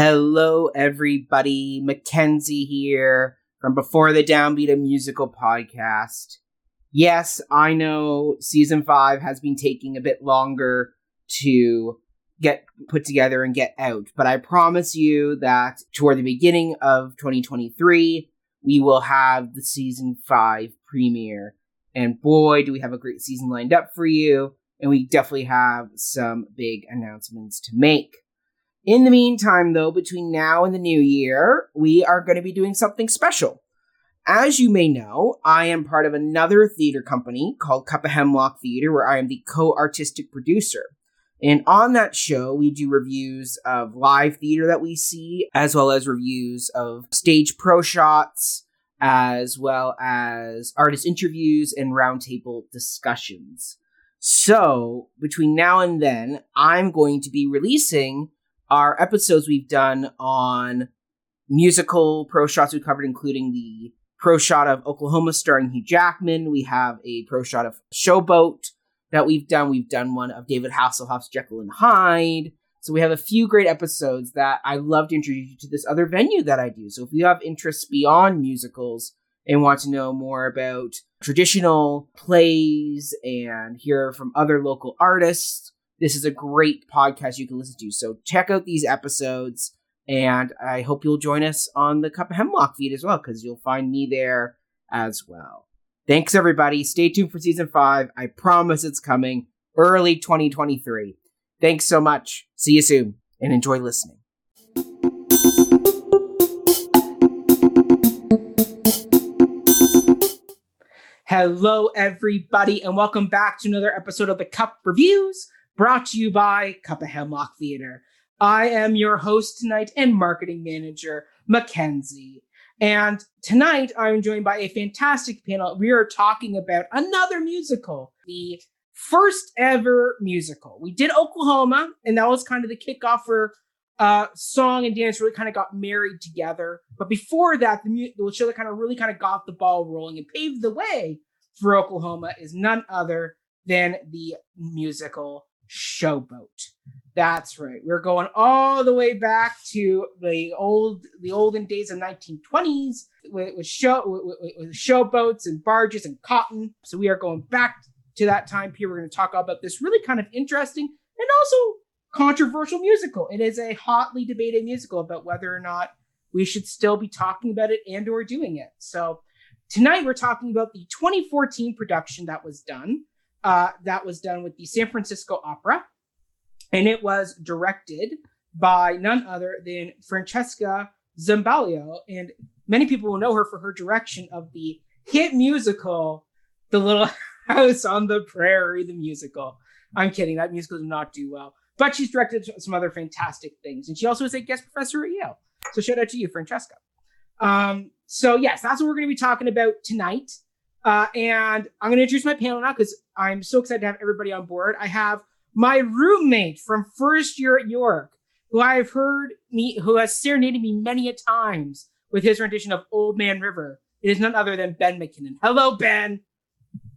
Hello, everybody. Mackenzie here from Before the Downbeat, a musical podcast. Yes, I know season five has been taking a bit longer to get put together and get out, but I promise you that toward the beginning of 2023, we will have the season five premiere. And boy, do we have a great season lined up for you. And we definitely have some big announcements to make. In the meantime, though, between now and the new year, we are going to be doing something special. As you may know, I am part of another theater company called Cup of Hemlock Theater, where I am the co artistic producer. And on that show, we do reviews of live theater that we see, as well as reviews of stage pro shots, as well as artist interviews and roundtable discussions. So, between now and then, I'm going to be releasing our episodes we've done on musical pro shots we covered, including the pro shot of Oklahoma starring Hugh Jackman. We have a pro shot of Showboat that we've done. We've done one of David Hasselhoff's Jekyll and Hyde. So we have a few great episodes that I love to introduce you to this other venue that I do. So if you have interests beyond musicals and want to know more about traditional plays and hear from other local artists, this is a great podcast you can listen to. So check out these episodes, and I hope you'll join us on the Cup of Hemlock feed as well, because you'll find me there as well. Thanks, everybody. Stay tuned for season five. I promise it's coming early 2023. Thanks so much. See you soon, and enjoy listening. Hello, everybody, and welcome back to another episode of the Cup Reviews brought to you by Cup of Hemlock Theater. I am your host tonight and marketing manager, Mackenzie. And tonight I'm joined by a fantastic panel. We are talking about another musical, the first ever musical. We did Oklahoma, and that was kind of the kickoff for uh, song and dance really kind of got married together. But before that, the, mu- the show that kind of really kind of got the ball rolling and paved the way for Oklahoma is none other than the musical Showboat. That's right. We're going all the way back to the old, the olden days of 1920s with, with show with, with showboats and barges and cotton. So we are going back to that time period. We're going to talk about this really kind of interesting and also controversial musical. It is a hotly debated musical about whether or not we should still be talking about it and or doing it. So tonight we're talking about the 2014 production that was done uh, that was done with the San Francisco Opera, and it was directed by none other than Francesca Zambello, and many people will know her for her direction of the hit musical, The Little House on the Prairie, the musical. I'm kidding, that musical did not do well, but she's directed some other fantastic things, and she also is a guest professor at Yale. So shout out to you, Francesca. Um, so yes, that's what we're going to be talking about tonight. Uh, and I'm going to introduce my panel now because I'm so excited to have everybody on board. I have my roommate from first year at York, who I have heard me, who has serenaded me many a times with his rendition of Old Man River. It is none other than Ben McKinnon. Hello, Ben.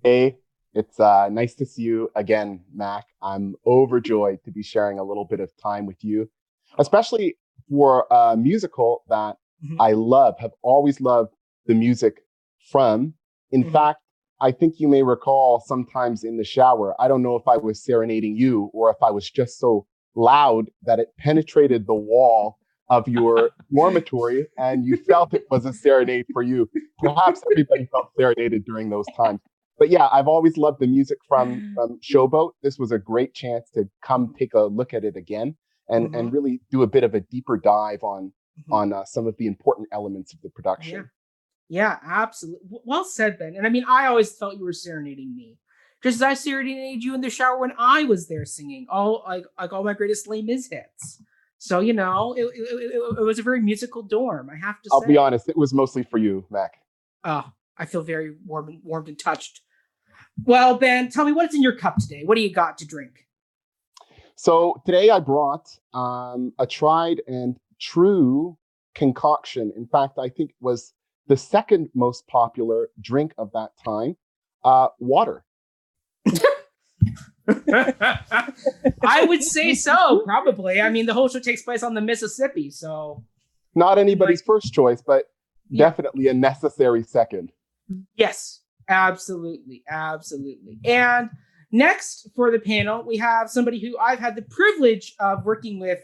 Hey, it's uh, nice to see you again, Mac. I'm overjoyed to be sharing a little bit of time with you, especially for a musical that mm-hmm. I love, have always loved the music from. In mm-hmm. fact, I think you may recall sometimes in the shower, I don't know if I was serenading you or if I was just so loud that it penetrated the wall of your dormitory and you felt it was a serenade for you. Perhaps everybody felt serenaded during those times. But yeah, I've always loved the music from, from Showboat. This was a great chance to come take a look at it again and, mm-hmm. and really do a bit of a deeper dive on, mm-hmm. on uh, some of the important elements of the production. Yeah. Yeah, absolutely. Well said, Ben. And I mean, I always felt you were serenading me, just as I serenaded you in the shower when I was there singing all like like all my greatest Les Mis hits. So you know, it, it, it, it was a very musical dorm. I have to. I'll say. be honest; it was mostly for you, Mac. Oh, I feel very warm and warmed and touched. Well, Ben, tell me what's in your cup today. What do you got to drink? So today I brought um, a tried and true concoction. In fact, I think it was the second most popular drink of that time, uh, water. I would say so, probably. I mean, the whole show takes place on the Mississippi, so not anybody's like, first choice, but yeah. definitely a necessary second. Yes, absolutely, absolutely. And next for the panel, we have somebody who I've had the privilege of working with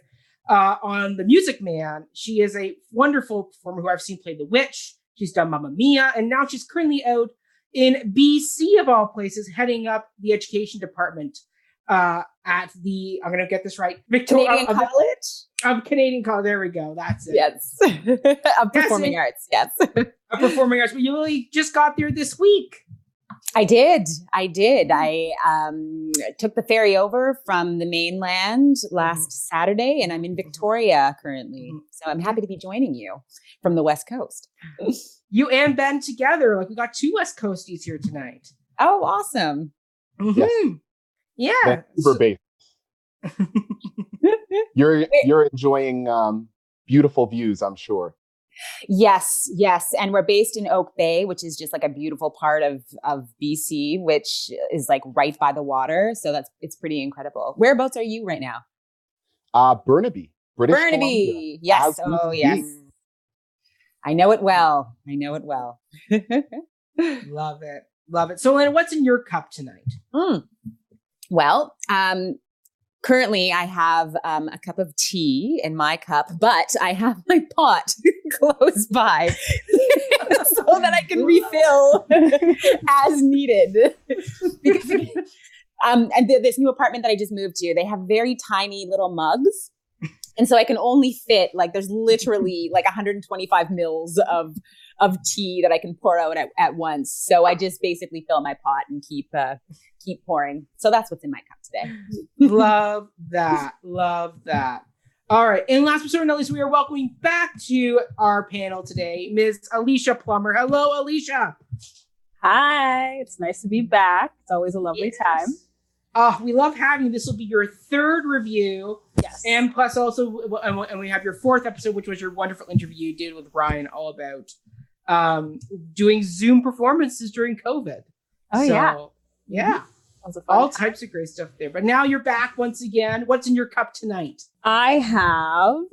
uh, on The Music Man. She is a wonderful performer who I've seen play The Witch. She's done Mamma Mia, and now she's currently out in BC of all places, heading up the education department uh, at the I'm gonna get this right Victoria Canadian uh, College of Canadian College. There we go. That's it. Yes, of performing arts. Yes, of performing arts. But you really just got there this week. I did. I did. I um, took the ferry over from the mainland last mm-hmm. Saturday, and I'm in Victoria currently. Mm-hmm. So I'm happy to be joining you from the West Coast. you and Ben together. Like we got two West Coasties here tonight. Oh, awesome. Mm-hmm. Yes. Yeah. Vancouver based. you're you're enjoying um, beautiful views, I'm sure. Yes, yes, and we're based in Oak Bay, which is just like a beautiful part of of BC, which is like right by the water. So that's it's pretty incredible. Whereabouts are you right now? Uh Burnaby, British Burnaby. Columbia. Yes. oh, yes. I know it well. I know it well. Love it. Love it. So, Lana, what's in your cup tonight? Mm. Well, um, currently I have um, a cup of tea in my cup, but I have my pot close by so that I can refill as needed. um, and th- this new apartment that I just moved to, they have very tiny little mugs. And so I can only fit like there's literally like 125 mils of of tea that I can pour out at, at once. So I just basically fill my pot and keep uh, keep pouring. So that's what's in my cup today. Love that. Love that. All right. And last but certainly not least, we are welcoming back to our panel today, Ms. Alicia Plummer. Hello, Alicia. Hi. It's nice to be back. It's always a lovely yes. time. Oh, we love having you. This will be your third review. Yes. And plus, also, and we have your fourth episode, which was your wonderful interview you did with Ryan all about um, doing Zoom performances during COVID. Oh, so, yeah. Yeah all time. types of great stuff there. But now you're back once again. What's in your cup tonight? I have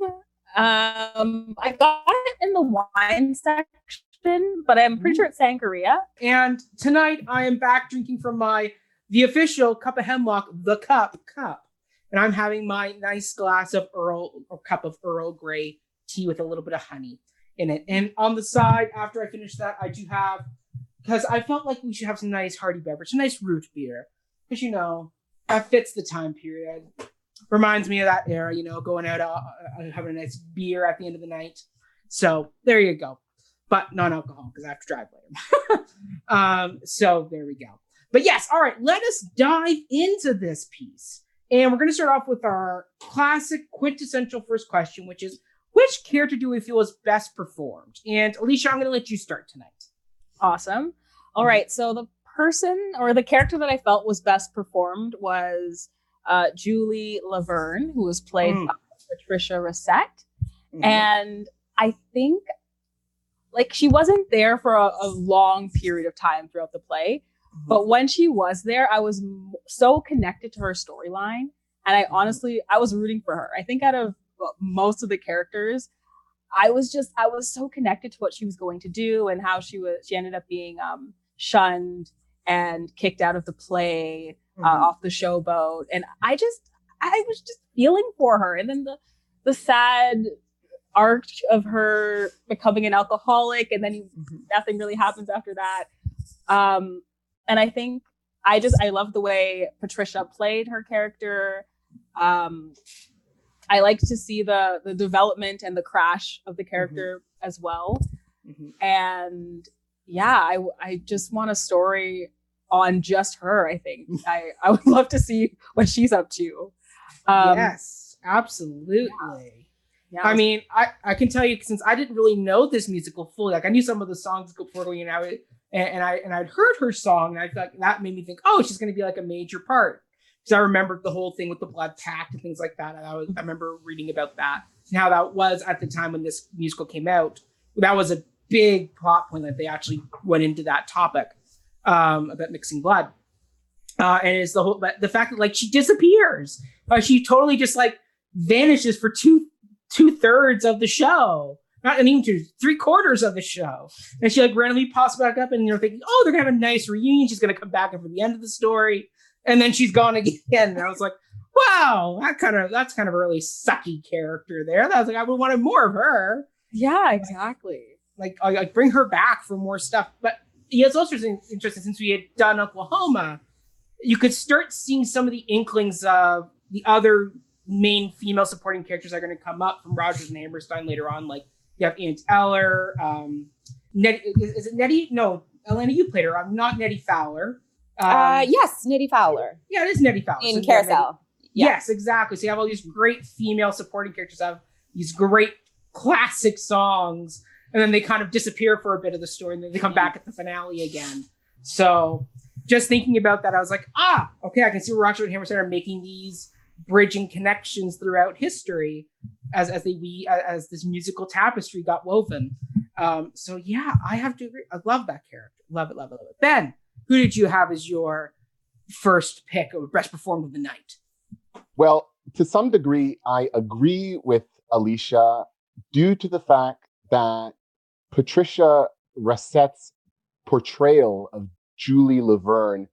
um I got it in the wine section, but I'm pretty sure it's sangria. And tonight I am back drinking from my the official cup of hemlock, the cup cup. And I'm having my nice glass of Earl or cup of Earl Grey tea with a little bit of honey in it. And on the side, after I finish that, I do have because I felt like we should have some nice hearty beverage, a nice root beer because you know that fits the time period. Reminds me of that era, you know, going out uh, uh, having a nice beer at the end of the night. So there you go, but non-alcohol because I have to drive later. um, so there we go. But yes, all right, let us dive into this piece. And we're going to start off with our classic quintessential first question, which is which character do we feel is best performed? And Alicia, I'm going to let you start tonight. Awesome. All right. So the person or the character that I felt was best performed was uh, Julie Laverne, who was played mm. by Patricia Racette. Mm-hmm. And I think like she wasn't there for a, a, long period of time throughout the play. But when she was there, I was so connected to her storyline. And I mm-hmm. honestly, I was rooting for her. I think out of most of the characters, I was just, I was so connected to what she was going to do and how she was, she ended up being um, shunned and kicked out of the play uh, mm-hmm. off the showboat. And I just, I was just feeling for her. And then the, the sad arc of her becoming an alcoholic and then mm-hmm. nothing really happens after that. Um, and I think I just, I love the way Patricia played her character. Um, I like to see the the development and the crash of the character mm-hmm. as well. Mm-hmm. And yeah, I I just want a story on just her. I think I I would love to see what she's up to. Um, yes, absolutely. Yeah. Yeah, I mean, I, I can tell you since I didn't really know this musical fully. Like I knew some of the songs before going out, and, and I and I'd heard her song, and I thought that made me think, oh, she's going to be like a major part because I remembered the whole thing with the blood pact and things like that. And I was I remember reading about that and how that was at the time when this musical came out. That was a big plot point that they actually went into that topic um, about mixing blood. Uh, and it's the whole but the fact that like she disappears. Uh, she totally just like vanishes for two two thirds of the show. Not even two, three quarters of the show. And she like randomly pops back up and you're thinking, oh, they're gonna have a nice reunion. She's gonna come back for the end of the story. And then she's gone again. And I was like, wow, that kind of that's kind of a really sucky character there. That was like I would wanted more of her. Yeah, exactly. Like I like bring her back for more stuff. But yeah, it's also interesting since we had done Oklahoma, you could start seeing some of the inklings of the other main female supporting characters that are going to come up from Rodgers and Hammerstein later on. Like you have Aunt Eller, um, Nettie, is, is, it Nettie? No, Elena, you played her. I'm not Nettie Fowler. Um, uh, yes, Nettie Fowler. Yeah, it is Nettie Fowler. In so Carousel. Yeah. Yes, exactly. So you have all these great female supporting characters have these great classic songs, and then they kind of disappear for a bit of the story, and then they come back at the finale again. So just thinking about that, I was like, ah, okay, I can see where Roger and Hammerstein are making these bridging connections throughout history as as they we as this musical tapestry got woven. Um, so yeah, I have to agree. I love that character. Love it, love it, love it. Ben, who did you have as your first pick or best performed of the night? Well, to some degree, I agree with Alicia due to the fact that Patricia Racette's portrayal of Julie Laverne,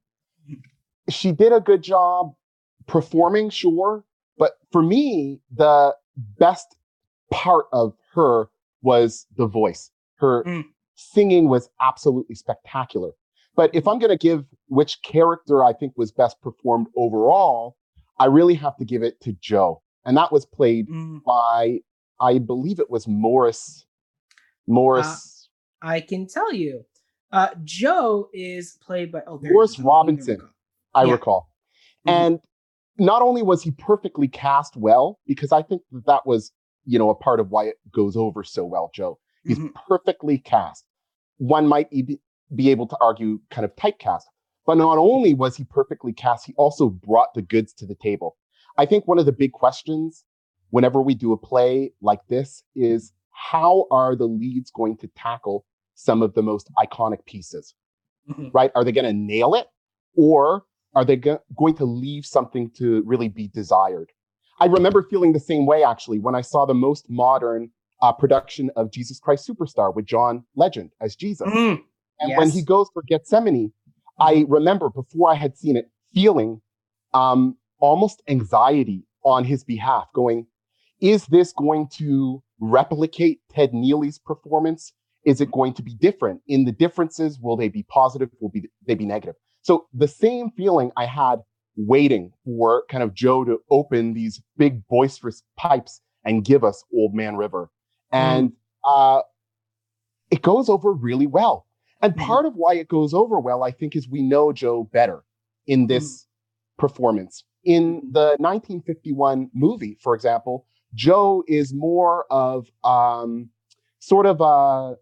she did a good job performing, sure. But for me, the best part of her was the voice. Her mm. singing was absolutely spectacular. But if I'm going to give which character I think was best performed overall, I really have to give it to Joe. And that was played mm. by, I believe it was Morris. Morris. Uh, I can tell you. Uh, Jo is played by oh, Morris Robinson, I yeah. recall. Mm-hmm. And not only was he perfectly cast well, because I think that, that was, you know, a part of why it goes over so well, Joe. He's mm-hmm. perfectly cast. One might be, be able to argue kind of typecast. But not only was he perfectly cast, he also brought the goods to the table. I think one of the big questions whenever we do a play like this is how are the leads going to tackle some of the most iconic pieces? Mm-hmm. Right? Are they going to nail it? Or are they go- going to leave something to really be desired? I remember feeling the same way actually when I saw the most modern uh, production of Jesus Christ Superstar with John Legend as Jesus. Mm, and yes. when he goes for Gethsemane, I remember before I had seen it feeling um, almost anxiety on his behalf, going, is this going to replicate Ted Neeley's performance? Is it going to be different? In the differences, will they be positive? Will be they be negative? So the same feeling I had waiting for kind of Joe to open these big boisterous pipes and give us Old Man River. Mm. And uh, it goes over really well. And mm-hmm. part of why it goes over well, I think, is we know Joe better in this mm. performance. In the 1951 movie, for example, Joe is more of um, sort of a,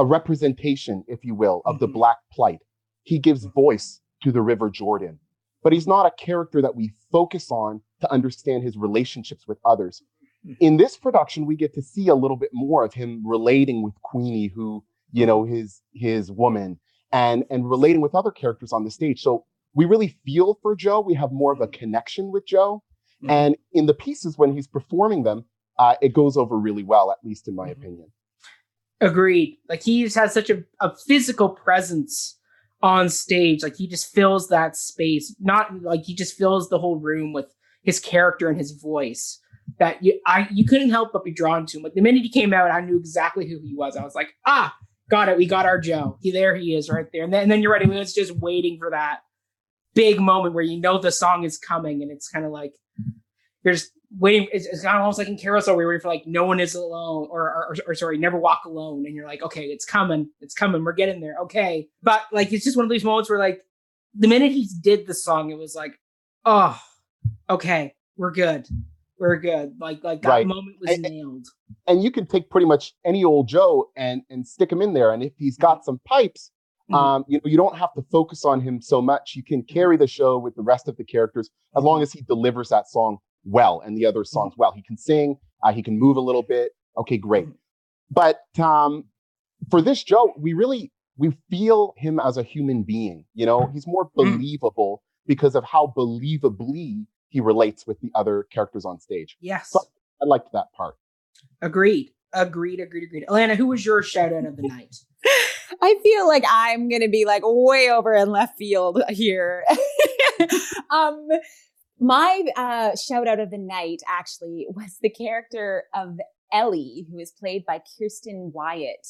a, representation, if you will, of mm-hmm. the Black plight. He gives mm-hmm. voice to the River Jordan, but he's not a character that we focus on to understand his relationships with others. Mm-hmm. In this production, we get to see a little bit more of him relating with Queenie, who you know his his woman and and relating with other characters on the stage so we really feel for Joe. we have more of a connection with Joe. mm-hmm. and in the pieces when he's performing them uh, it goes over really well at least in my mm-hmm. opinion agreed like he just has such a, a physical presence on stage like he just fills that space not like he just fills the whole room with his character and his voice that you I you couldn't help but be drawn to him. Like the minute he came out, I knew exactly who he was. I was like, ah, got it. We got our Joe. He there he is right there. And then, and then you're ready. It's just waiting for that big moment where you know the song is coming, and it's kind of like just waiting. It's, it's kind of almost like in Carousel, where you're waiting for like no one is alone, or, or, or sorry, never walk alone, and you're like, okay, it's coming, it's coming, we're getting there, okay. But like it's just one of these moments where like the minute he did the song, it was like, oh, okay, we're good we're good. Like like that right. moment was and, nailed. And you can take pretty much any old Joe and and stick him in there. And if he's got some pipes, mm-hmm. um, you know, you don't have to focus on him so much. You can carry the show with the rest of the characters as long as he delivers that song well and the other songs well. He can sing, uh, he can move a little bit. Okay, great. Mm-hmm. But um, for this Joe, we really we feel him as a human being. You know, he's more believable because of how believably he relates with the other characters on stage. Yes. So I liked that part. Agreed. Agreed. Agreed. Agreed. Alana, who was your shout out of the night? I feel like I'm gonna be like way over in left field here. um, my uh, shout out of the night actually was the character of Ellie, who is played by Kirsten Wyatt.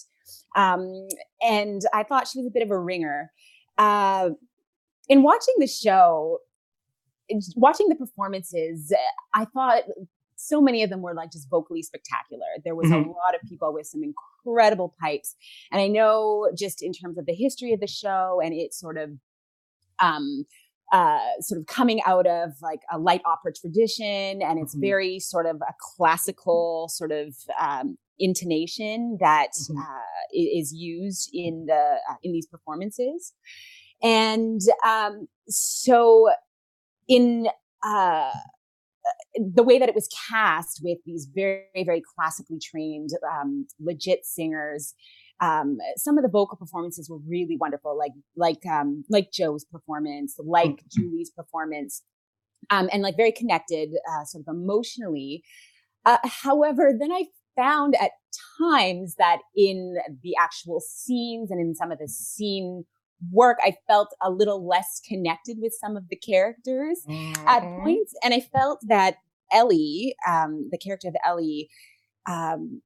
Um, and I thought she was a bit of a ringer. Uh, in watching the show, watching the performances, I thought so many of them were like just vocally spectacular. There was mm-hmm. a lot of people with some incredible pipes. And I know just in terms of the history of the show and it sort of um uh, sort of coming out of like a light opera tradition, and it's mm-hmm. very sort of a classical sort of um, intonation that mm-hmm. uh, is used in the uh, in these performances, and um, so in uh, the way that it was cast with these very very classically trained um, legit singers um, some of the vocal performances were really wonderful like like um, like joe's performance like mm-hmm. julie's performance um, and like very connected uh, sort of emotionally uh, however then i found at times that in the actual scenes and in some of the scene work, I felt a little less connected with some of the characters mm-hmm. at points. And I felt that Ellie, um, the character of Ellie, um,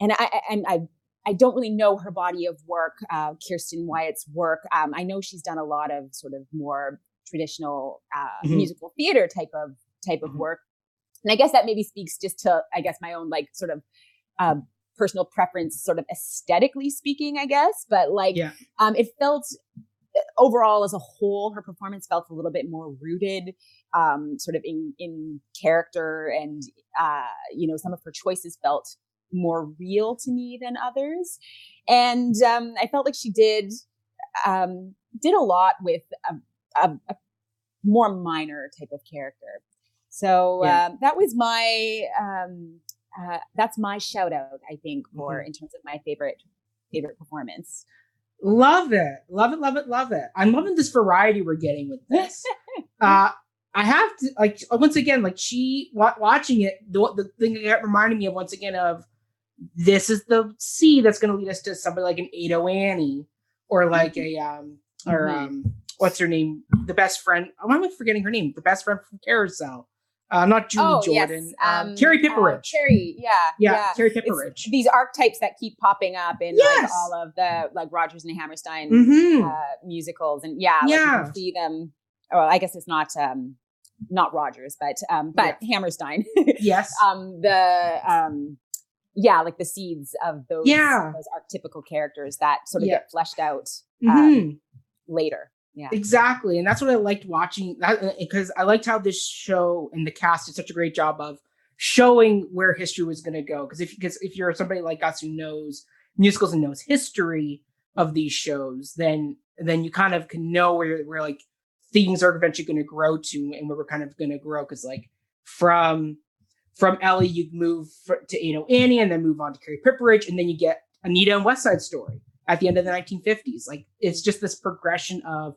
and I, and I, I don't really know her body of work, uh, Kirsten Wyatt's work. Um, I know she's done a lot of sort of more traditional uh, mm-hmm. musical theater type of type of mm-hmm. work, and I guess that maybe speaks just to, I guess, my own like sort of uh, personal preference, sort of aesthetically speaking, I guess. But like, yeah. um, it felt uh, overall as a whole, her performance felt a little bit more rooted, um, sort of in in character, and uh, you know, some of her choices felt more real to me than others. And um, I felt like she did um, did a lot with a, a, a more minor type of character. So yeah. um, that was my um, uh, that's my shout out, I think, for mm-hmm. in terms of my favorite favorite performance. Love it, love it, love it, love it. I'm loving this variety we're getting with this. uh, I have to like once again, like she watching it. The, the thing that reminded me of once again of this is the C that's going to lead us to somebody like an Ado Annie or like mm-hmm. a um or mm-hmm. um what's her name? The best friend. Why am I forgetting her name? The best friend from Carousel. Uh, not Julie oh, Jordan. Yes. Um, um, Carrie Pipperidge. Uh, Carrie, yeah, yeah, yeah. Carrie Pipperidge. It's these archetypes that keep popping up in yes. like all of the like Rodgers and Hammerstein mm-hmm. uh, musicals, and yeah, like, yeah, can see them. Well, I guess it's not um, not Rodgers, but um, but yeah. Hammerstein. yes. Um, the um, yeah, like the seeds of those yeah. those archetypical characters that sort of yeah. get fleshed out um, mm-hmm. later. Yeah. Exactly. And that's what I liked watching that because uh, I liked how this show and the cast did such a great job of showing where history was going to go. Because if because if you're somebody like us who knows musicals and knows history of these shows, then then you kind of can know where where like things are eventually going to grow to and where we're kind of going to grow. Because like from from Ellie, you move to you know Annie and then move on to Carrie Pipperidge, and then you get Anita and West Side Story at the end of the 1950s. Like it's just this progression of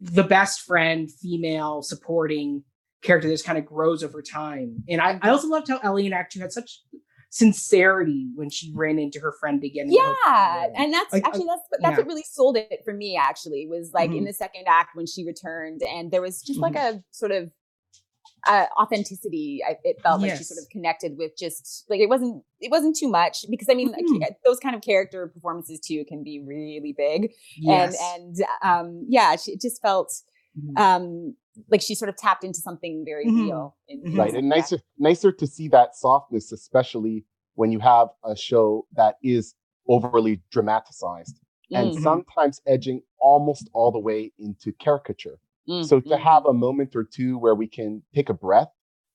the best friend female supporting character that just kind of grows over time. And I, I also loved how Ellie and Act Two had such sincerity when she ran into her friend again. Yeah, and that's like, actually that's that's yeah. what really sold it for me. Actually, was like mm-hmm. in the second act when she returned, and there was just mm-hmm. like a sort of uh, authenticity. I, it felt yes. like she sort of connected with just like it wasn't it wasn't too much because I mean mm-hmm. like, those kind of character performances too can be really big yes. and and um, yeah, she, it just felt mm-hmm. um, like she sort of tapped into something very mm-hmm. real. In, in right, and nicer nicer to see that softness, especially when you have a show that is overly dramatized and mm-hmm. sometimes edging almost all the way into caricature. Mm, so to mm. have a moment or two where we can take a breath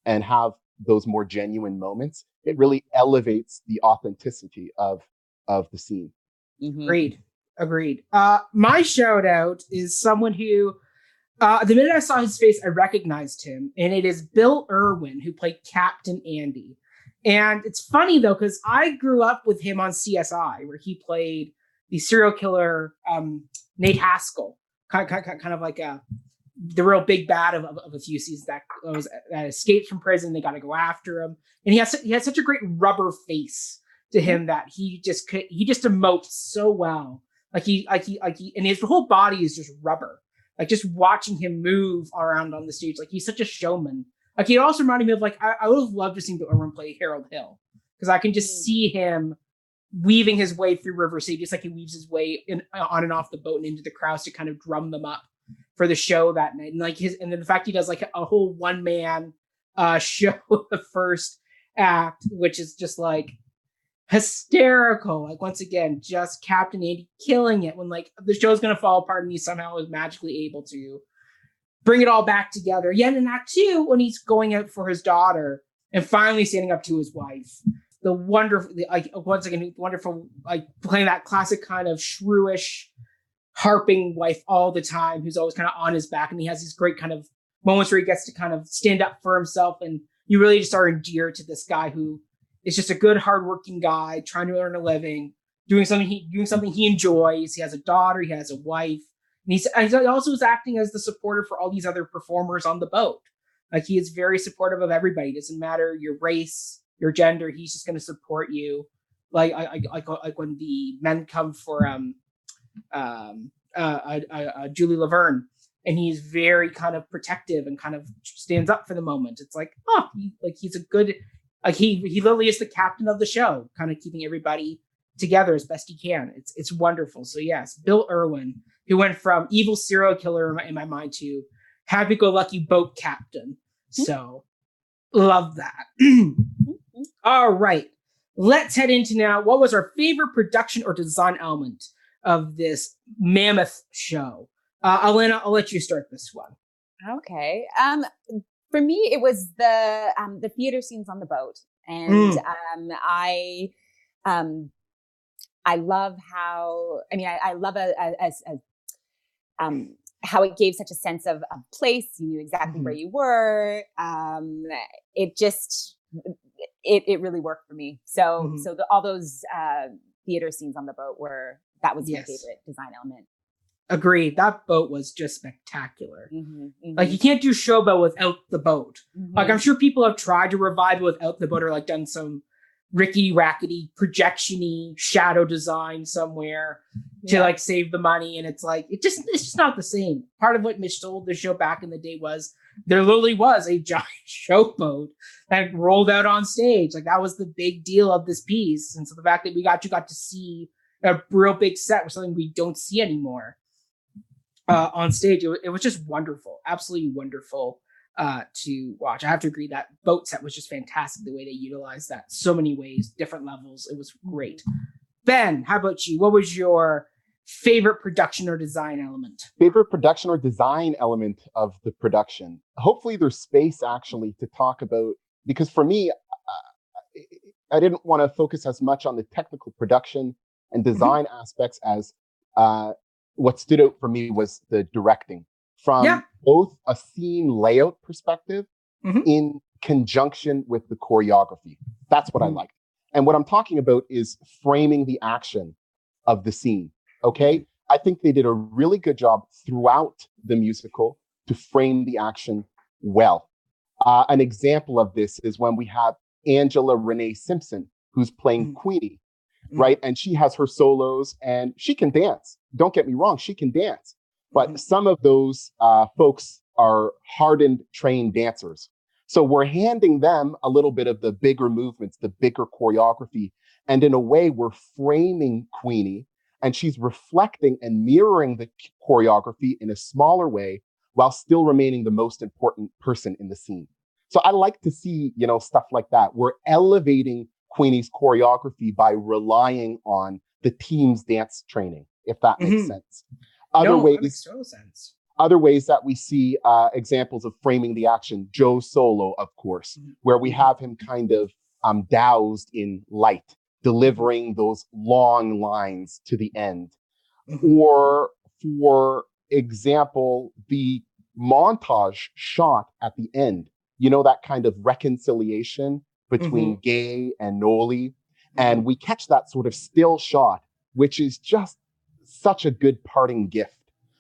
and have those more genuine moments, it really elevates the authenticity of of the scene. Mm-hmm. Agreed. Agreed. Uh, my shout out is someone who, uh, the minute I saw his face, I recognized him, and it is Bill Irwin, who played Captain Andy. And it's funny though, because I grew up with him on CSI, where he played the serial killer um, Nate Haskell, kind, kind, kind of like a the real big bad of, of, of a few seasons that was that escaped from prison. They got to go after him, and he has he has such a great rubber face to Mm-hmm. him that he just could, he just emotes so well. Like he like he like he and his whole body is just rubber. Like just watching him move around on the stage, like he's such a showman. Like he also reminded me of like I, I would have loved to see Irwin play Harold Hill because I can just Mm. see him weaving his way through River City, just like he weaves his way in on and off the boat and into the crowds to kind of drum them up for the show that night. And like his and then the fact he does like a whole one man uh show the first act, which is just like hysterical. Like once again, just Captain Andy killing it when like the show's gonna fall apart and he somehow is magically able to bring it all back together. Yet in Act Two, when he's going out for his daughter and finally standing up to his wife. The wonderful, like once again, wonderful, like playing that classic kind of shrewish, harping wife all the time, who's always kind of on his back, and he has these great kind of moments where he gets to kind of stand up for himself, and you really just are endeared to this guy who is just a good, hardworking guy trying to earn a living, doing something he doing something he enjoys. He has a daughter, he has a wife, and he's and he also is acting as the supporter for all these other performers on the boat. Like he is very supportive of everybody. It doesn't matter your race, your gender. He's just going to support you. Like I, I, like like when the men come for um um uh, uh, Julie Laverne, and he's very kind of protective and kind of stands up for the moment. It's like oh, he, like he's a good like he he literally is the captain of the show, kind of keeping everybody together as best he can. It's it's wonderful. So yes, Bill Irwin, who went from evil serial killer in my, in my mind to happy-go-lucky boat captain. So love that. All right, let's head into now. What was our favorite production or design element of this mammoth show? Uh, Elena, I'll let you start this one. Okay. Um, for me, it was the um, the theater scenes on the boat, and Mm. um, I um, I love how I mean I, I love a, a, a, um, how it gave such a sense of, of place. You knew exactly Mhm. where you were. Um, it just it it really worked for me. So Mhm. so the, all those uh, theater scenes on the boat were that was Yes. my favorite design element. Agreed. That boat was just spectacular. Mhm, Like mhm, you can't do showboat without the boat. Like mhm. I'm sure people have tried to revive it without the boat or like done some rickety rackety projectiony shadow design somewhere to like save the money and it's like it just it's just not the same part of what mitch told the show back in the day was there literally was a giant showboat that rolled out on stage like that was the big deal of this piece and so the fact that we got you got to see a real big set was something we don't see anymore uh, on stage. It, it was just wonderful absolutely wonderful uh, to watch. I have to agree that boat set was just fantastic the way they utilized that so many ways different levels. It was great. Ben how about you? What was your favorite production or design element? Favorite production or design element of the production? Hopefully there's space actually to talk about because for me i didn't want to focus as much on the technical production and design aspects as uh, what stood out for me was the directing from Yeah. both a scene layout perspective Mhm. in conjunction with the choreography that's what i Mhm. liked and what i'm talking about is framing the action of the scene okay I think they did a really good job throughout the musical to frame the action well. Uh, an example of this is when we have Angela Renee Simpson, who's playing Mhm. Queenie. Right? And she has her solos and she can dance. Don't get me wrong, she can dance. But Mhm. some of those uh, folks are hardened, trained dancers. So we're handing them a little bit of the bigger movements, the bigger choreography. And in a way, we're framing Queenie and she's reflecting and mirroring the choreography in a smaller way while still remaining the most important person in the scene. So I like to see, you know, stuff like that. We're elevating Queenie's choreography by relying on the team's dance training, if that makes Mhm. sense. Other no, ways, makes total sense other ways that we see uh, examples of framing the action, Joe Solo, of course, Mhm. where we Mhm. have him kind of um, doused in light, delivering those long lines to the end. Mhm. Or, for example, the montage shot at the end, you know, that kind of reconciliation between Gay and Noli. And we catch that sort of still shot, which is just such a good parting gift.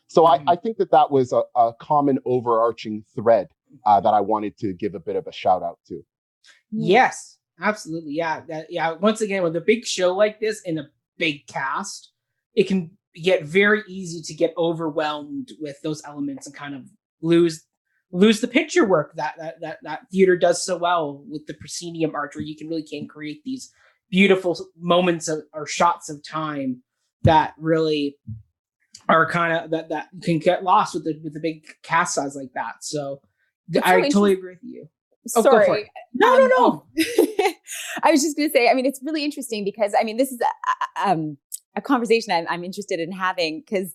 So Mhm. I, I think that that was a, a common overarching thread uh, that I wanted to give a bit of a shout out to. Yes, absolutely. Yeah, that, yeah. Once again, with a big show like this and a big cast, it can get very easy to get overwhelmed with those elements and kind of lose lose the picture work that that that, that theater does so well with the proscenium arch, where you can really can create these beautiful moments of, or shots of time that really are kind of that that can get lost with the with the big cast size like that. So It's I so totally agree with you. Oh, Sorry. No, no, Um, no. oh. I was just going to say, I mean, it's really interesting because I mean, this is a, um, a conversation I'm, I'm interested in having because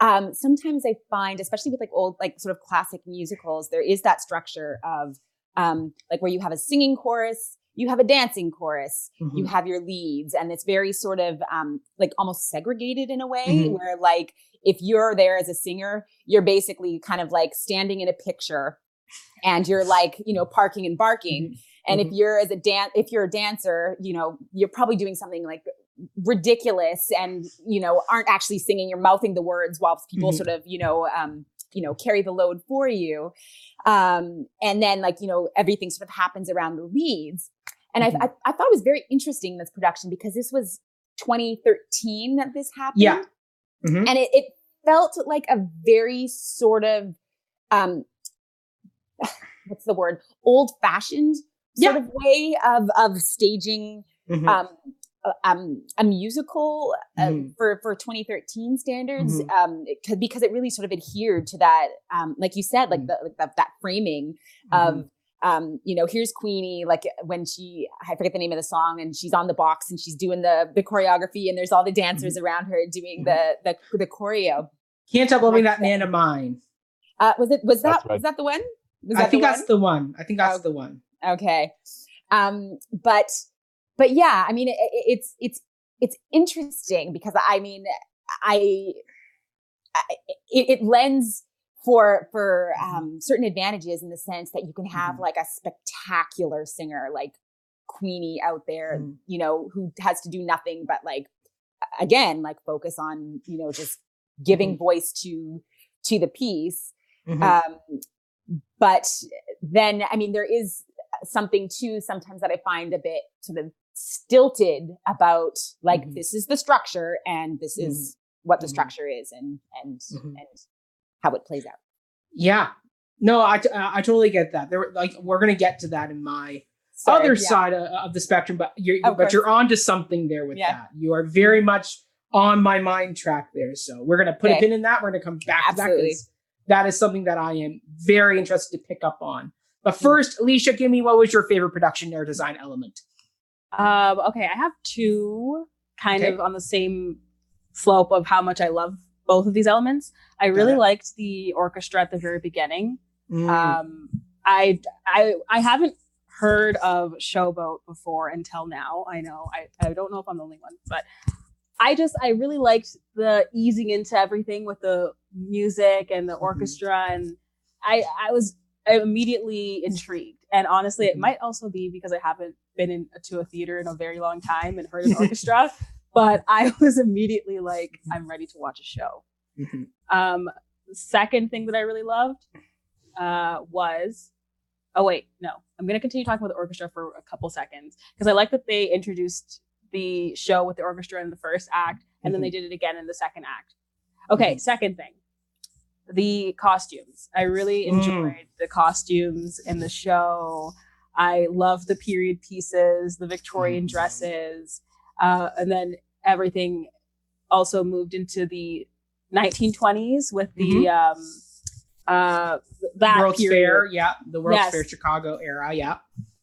um, sometimes I find, especially with like old, like sort of classic musicals, there is that structure of um, like where you have a singing chorus, you have a dancing chorus, you Mhm. have your leads, and it's very sort of um, like almost segregated in a way Mhm. where like if you're there as a singer, you're basically kind of like standing in a picture and you're like, you know, parking and barking. And if you're as a dan if you're a dancer, you know, you're probably doing something like ridiculous and, you know, aren't actually singing, you're mouthing the words while people Mhm. sort of, you know, um, you know, carry the load for you. Um, and then like, you know, everything sort of happens around the leads. And Mhm. I, I, I thought it was very interesting, this production, because this was 2013 that this happened Yeah. Mhm. and it, it felt like a very sort of um what's the word old fashioned sort Yeah. of way of of staging Mhm. um um a musical uh, Mhm. for for 2013 standards Mhm. um it could, because it really sort of adhered to that um like you said like Mhm. the like the, that framing Mhm. of um you know here's queenie like when she i forget the name of the song and she's on the box and she's doing the the choreography and there's all the dancers around her doing the the the choreo Can't stop loving Like that man of mine. uh was it was that right. was that the one was I that think the that's the one. I think that's Oh. the one. one? okay um but but yeah i mean it, it- it's it's it's interesting because i mean i, I it, it lends for for um certain advantages in the sense that you can have Mhm. like a spectacular singer like queenie out there Mhm. you know who has to do nothing but like again like focus on you know just giving voice to to the piece Mhm. um but then i mean there is something too sometimes that i find a bit sort of stilted about like Mhm. this is the structure and this is what the Mhm. structure is and and Mhm. and how it plays out yeah. No, I, t- I totally get that. There, like, we're gonna get to that in my Sorry, other yeah. side of, of the spectrum, but you're Of but course. you're onto something there with Yeah. that. You are very much on my mind track there. So we're gonna put a pin in that. We're gonna come back Absolutely. to that that is something that I am very interested to pick up on. But Mm. first, Alicia, give me what was your favorite production or design element? Um, okay, I have two kind Okay. of on the same slope of how much I love both of these elements. I really Okay. liked the orchestra at the very beginning. Mm. Um, I, I, I haven't heard of Showboat before until now. I know I, I don't know if I'm the only one, but I just I really liked the easing into everything with the music and the Mhm. orchestra, and I I was immediately intrigued. And honestly, it Mhm. might also be because I haven't been in, to a theater in a very long time and heard an orchestra, but I was immediately like, I'm ready to watch a show. Mhm. Um, the second thing that I really loved uh, was, oh wait, no, I'm gonna continue talking about the orchestra for a couple seconds because I like that they introduced the show with the orchestra in the first act, and then they did it again in the second act. Okay, second thing, the costumes. I really Mm. enjoyed the costumes in the show. I love the period pieces, the Victorian Mm. dresses, uh, and then everything also moved into the 1920s with the um, uh, that World's period. Fair, yeah, the World's Yes. Fair Chicago era, yeah.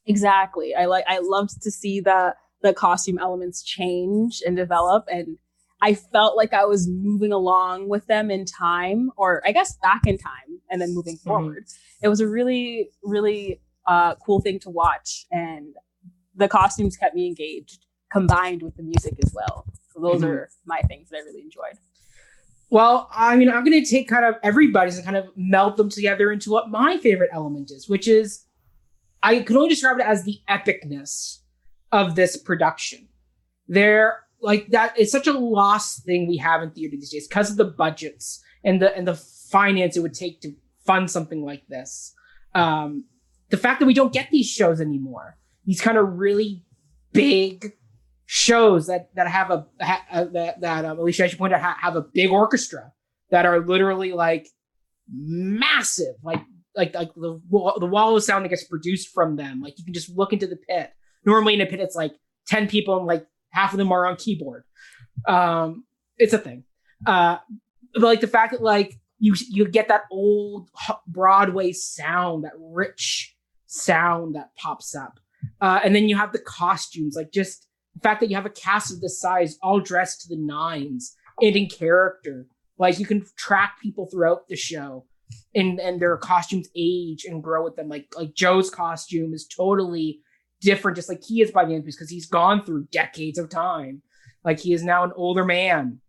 Exactly. I like I loved to see the the costume elements change and develop and I felt like I was moving along with them in time or I guess back in time and then moving Mhm. forward. It was a really really uh cool thing to watch and the costumes kept me engaged combined with the music as well. So those Mhm. are my things that I really enjoyed. Well, I mean, I'm going to take kind of everybody's and kind of meld them together into what my favorite element is, which is I can only describe it as the epicness of this production. There, like that, it's such a lost thing we have in theater these days because of the budgets and the and the finance it would take to fund something like this. Um, the fact that we don't get these shows anymore, these kind of really big shows that that have a, ha, that that um, Alicia, I should point out, ha, have a big orchestra that are literally like massive, like like like the the wall of sound that gets produced from them. Like you can just look into the pit. Normally in a pit, it's like ten people, and like half of them are on keyboard. Um, it's a thing. Uh, but like the fact that like you you get that old Broadway sound, that rich sound that pops up, uh, and then you have the costumes, like just the fact that you have a cast of this size, all dressed to the nines and in character. Like you can track people throughout the show, and and their costumes age and grow with them. Like like Joe's costume is totally different, just like he is by the end, because he's gone through decades of time. Like he is now an older man.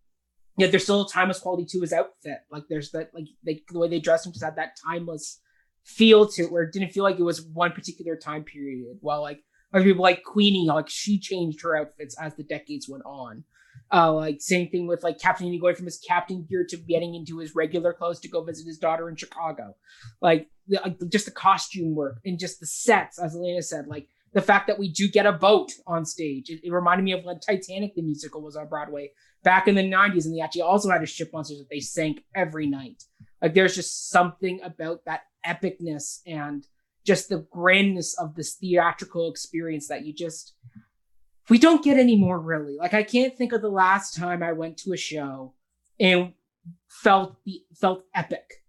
Yet there's still a timeless quality to his outfit. Like there's that like they, the way they dress him just had that timeless feel to it, where it didn't feel like it was one particular time period. While like other people like Queenie, like she changed her outfits as the decades went on. Uh, like same thing with like Captain Andy going from his captain gear to getting into his regular clothes to go visit his daughter in Chicago. Like, the, like just the costume work and just the sets, as Elena said, like the fact that we do get a boat on stage. It, it reminded me of when Titanic the musical was on Broadway back in the 90s, and they actually also had a ship monsters that they sank every night. Like there's just something about that epicness and just the grandness of this theatrical experience that you just we don't get any more really. Like I can't think of the last time I went to a show and felt the felt epic.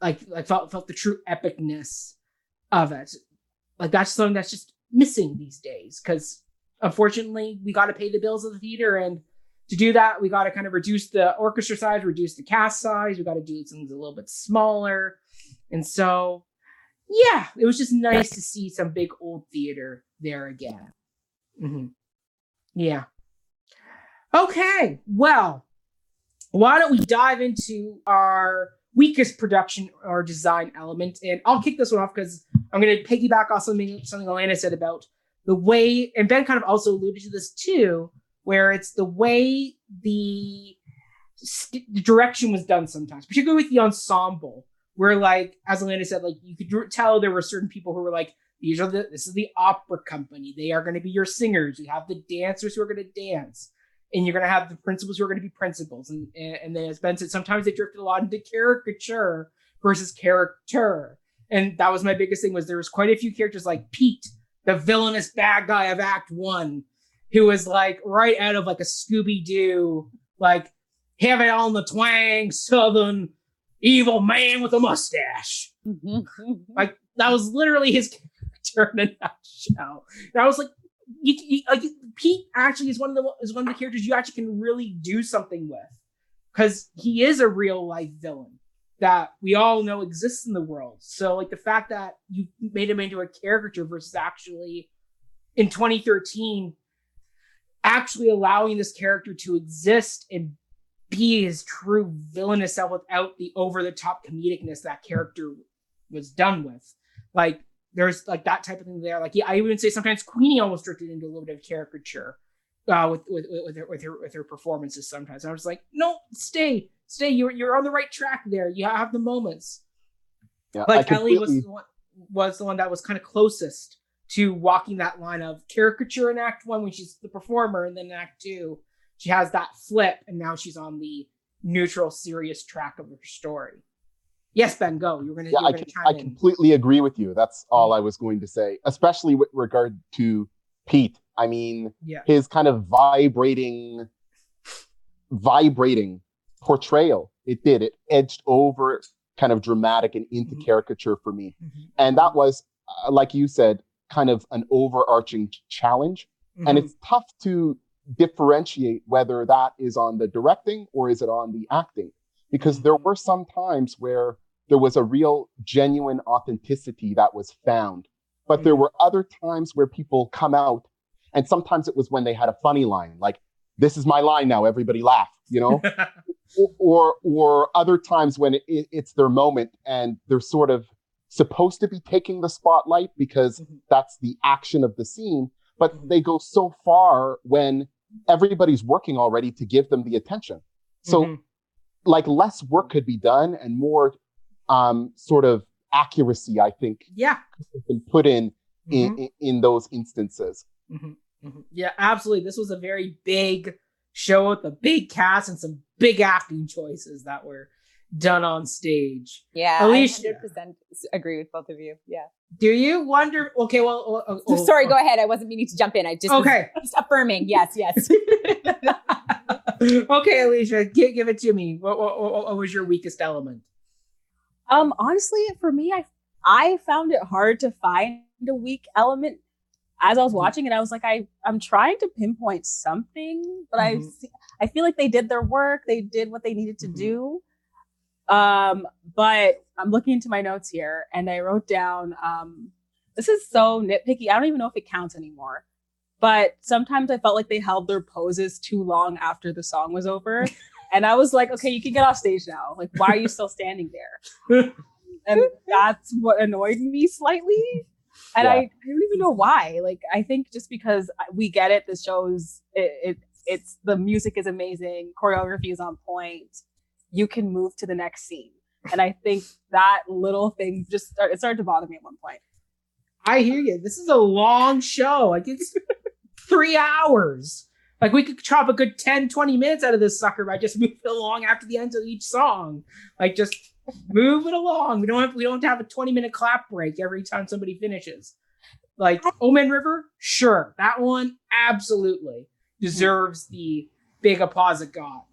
Like I felt felt the true epicness of it. Like that's something that's just missing these days because unfortunately we got to pay the bills of the theater and to do that we got to kind of reduce the orchestra size reduce the cast size we got to do things a little bit smaller and so yeah, it was just nice to see some big old theater there again. Mm-hmm. Yeah. Okay, well, why don't we dive into our weakest production or design element? And I'll kick this one off because I'm going to piggyback off something something Alana said about the way, and Ben kind of also alluded to this too, where it's the way the, st- the direction was done sometimes, particularly with the ensemble where like as Alana said, like you could tell there were certain people who were like, these are the this is the opera company. They are going to be your singers. You have the dancers who are going to dance, and you're going to have the principals who are going to be principals. And, and and then as Ben said, sometimes they drifted a lot into caricature versus character. And that was my biggest thing was there was quite a few characters like Pete, the villainous bad guy of Act One, who was like right out of like a Scooby Doo, like it on the twang, southern evil man with a mustache. like that was literally his character in a nutshell. And I was like, you, you, like Pete actually is one of the is one of the characters you actually can really do something with because he is a real life villain that we all know exists in the world. So like the fact that you made him into a caricature versus actually in 2013 actually allowing this character to exist and be his true villainous self without the over the top comedicness that character was done with. Like there's like that type of thing there. Like yeah, I even say sometimes Queenie almost drifted into a little bit of caricature uh, with with with her, with her with her performances. Sometimes I was like, no, stay, stay. You're you're on the right track there. You have the moments. Yeah, like completely... Ellie was the one, was the one that was kind of closest to walking that line of caricature in Act One when she's the performer, and then in Act Two she has that flip and now she's on the neutral serious track of her story. Yes ben go. You're gonna, yeah, you're I, can, I completely agree with you. That's all i was going to say especially with regard to pete. I mean yeah. his kind of vibrating vibrating portrayal it did. It edged over kind of dramatic and into mm-hmm. caricature for me. Mm-hmm. and that was uh, like you said kind of an overarching challenge. Mm-hmm. and it's tough to differentiate whether that is on the directing or is it on the acting. Because there were some times where there was a real genuine authenticity that was found. But there were other times where people come out and sometimes it was when they had a funny line like this is my line now everybody laugh you know? Or, or, or other times when it, it's their moment and they're sort of supposed to be taking the spotlight because mm-hmm. that's the action of the scene. But mm-hmm. they go so far when everybody's working already to give them the attention. So mm-hmm. like less work could be done and more um, sort of accuracy, I think, yeah, has been put in Mhm. in, in those instances. Mhm. Mhm. Yeah, absolutely. This was a very big show with a big cast and some big acting choices that were done on stage. Yeah, Alicia. 100% agree with both of you. Yeah. Do you wonder? Okay, well, uh, uh, Sorry, go ahead. I wasn't meaning to jump in. I just Okay, just affirming. Yes, yes. okay, Alicia, give, give it to me. What, what, what, was your weakest element? Um, honestly, for me, I I found it hard to find a weak element as I was watching it. I was like, I I'm trying to pinpoint something, but I Mhm. see- I feel like they did their work. They did what they needed to Mhm. do. Um, but I'm looking into my notes here, and I wrote down. Um, this is so nitpicky. I don't even know if it counts anymore. But sometimes I felt like they held their poses too long after the song was over. And I was like, okay, you can get off stage now. Like, why are you still standing there? and that's what annoyed me slightly. And Yeah. I, I don't even know why. Like, I think just because we get it, the show's it, it it's the music is amazing, choreography is on point. You can move to the next scene, and I think that little thing just start, it started to bother me at one point. I hear you. This is a long show. Like it's three hours. Like we could chop a good 10, 20 minutes out of this sucker by just moving along after the end of each song. Like just move it along. We don't have we don't have a 20 minute clap break every time somebody finishes. Like Old Man River, sure. That one absolutely deserves the big applause it got.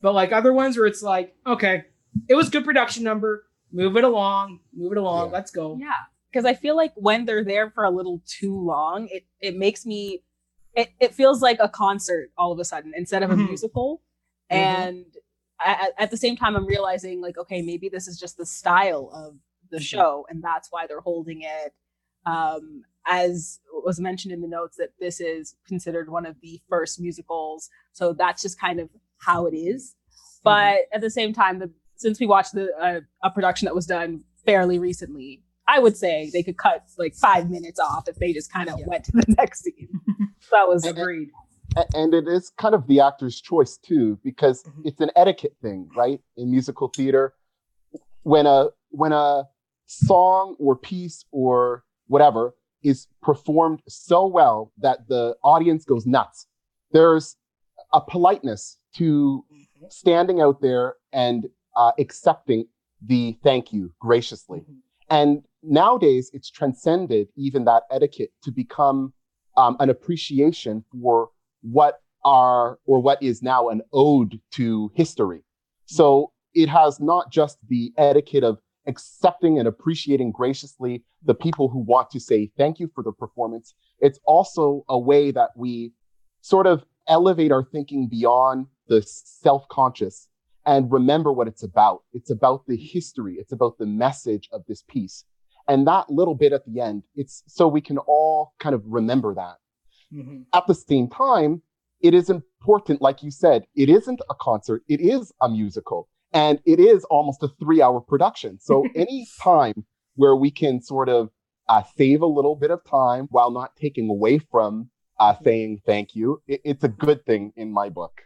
But like other ones where it's like, okay, it was good production number. Move it along, move it along, Yeah. let's go. Yeah, because I feel like when they're there for a little too long, it it makes me it it feels like a concert all of a sudden instead of a Mhm. musical. Mhm. And at, at the same time, I'm realizing like, okay, maybe this is just the style of the Mhm. show, and that's why they're holding it. Um, as was mentioned in the notes, that this is considered one of the first musicals, so that's just kind of how it is. But at the same time, the since we watched the uh, a production that was done fairly recently, I would say they could cut like five minutes off if they just kind of Yeah. went to the next scene. that was Agreed. A- and it is kind of the actor's choice too because Mhm. it's an etiquette thing right in musical theater when a when a song or piece or whatever is performed so well that the audience goes nuts there's a politeness to standing out there and uh, accepting the thank you graciously and nowadays it's transcended even that etiquette to become um, an appreciation for what are or what is now an ode to history. So it has not just the etiquette of accepting and appreciating graciously the people who want to say thank you for the performance. It's also a way that we sort of elevate our thinking beyond the self-conscious and remember what it's about. It's about the history. It's about the message of this piece. And that little bit at the end, it's so we can all kind of remember that Mhm. at the same time, it is important, like you said, it isn't a concert, it is a musical, and it is almost a three hour production. So, any time where we can sort of uh, save a little bit of time while not taking away from uh, saying thank you, it, it's a good thing in my book.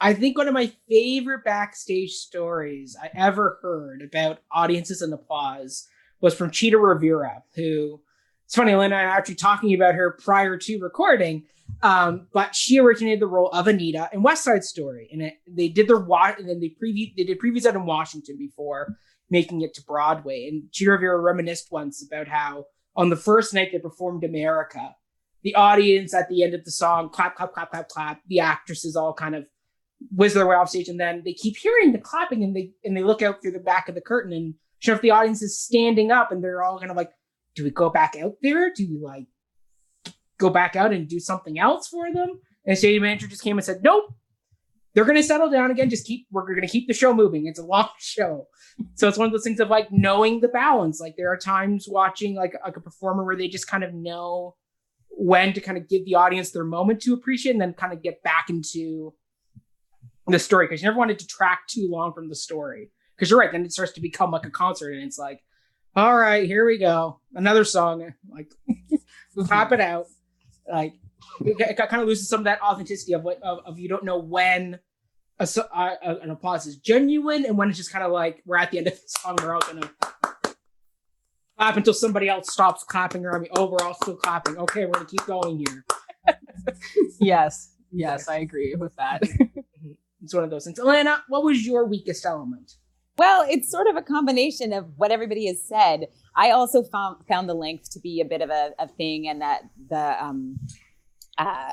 I think one of my favorite backstage stories I ever heard about audiences and applause was from Chita Rivera, who it's funny, Lynn and I are actually talking about her prior to recording. Um, but she originated the role of Anita in West Side Story, and it, they did their wa- and then they preview they did previews out in Washington before making it to Broadway. And Chita Rivera reminisced once about how on the first night they performed America, the audience at the end of the song clap, clap, clap, clap, clap. The actresses all kind of whiz their way off stage, and then they keep hearing the clapping, and they and they look out through the back of the curtain, and sure if the audience is standing up, and they're all kind of like, "Do we go back out there? Do we like go back out and do something else for them?" And the stadium manager just came and said, "Nope." They're gonna settle down again. Just keep. We're gonna keep the show moving. It's a long show, so it's one of those things of like knowing the balance. Like there are times watching like like a performer where they just kind of know when to kind of give the audience their moment to appreciate, and then kind of get back into the story because you never want to track too long from the story. Because you're right, then it starts to become like a concert, and it's like, all right, here we go, another song, like pop it out. Like it, it kind of loses some of that authenticity of what of, of you don't know when a, a, an applause is genuine and when it's just kind of like we're at the end of the song, we're all gonna clap until somebody else stops clapping or I mean, oh, we're all still clapping. Okay, we're gonna keep going here. yes, yes, I agree with that. it's one of those things. Alana, what was your weakest element? Well, it's sort of a combination of what everybody has said. I also found found the length to be a bit of a, a thing, and that the um, uh,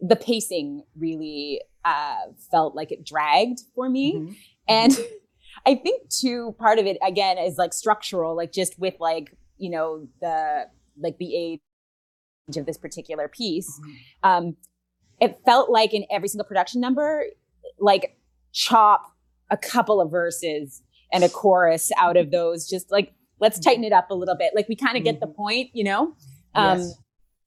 the pacing really uh, felt like it dragged for me, mm-hmm. and I think too part of it again is like structural, like just with like you know the like the age of this particular piece. Mm-hmm. Um, it felt like in every single production number, like chop a couple of verses and a chorus out of those. Just like let's tighten it up a little bit. Like we kind of get the mm-hmm. point, you know. Um, yes.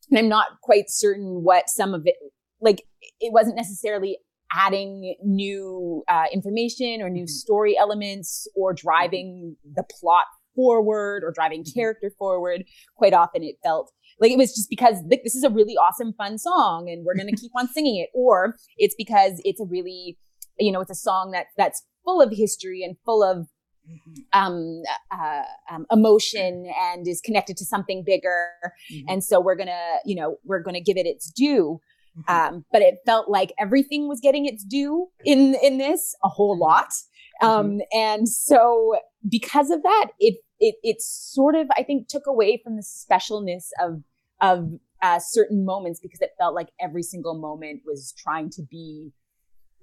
And I'm not quite certain what some of it like. It wasn't necessarily adding new uh, information or new mm-hmm. story elements or driving the plot forward or driving mm-hmm. character forward. Quite often, it felt like it was just because like, this is a really awesome, fun song, and we're going to keep on singing it, or it's because it's a really, you know, it's a song that that's full of history and full of Mm-hmm. Um, uh, um, emotion and is connected to something bigger. Mm-hmm. And so we're gonna, you know, we're gonna give it its due. Mm-hmm. Um, but it felt like everything was getting its due in in this a whole mm-hmm. lot. Um, mm-hmm. and so because of that, it it it sort of I think took away from the specialness of of uh, certain moments because it felt like every single moment was trying to be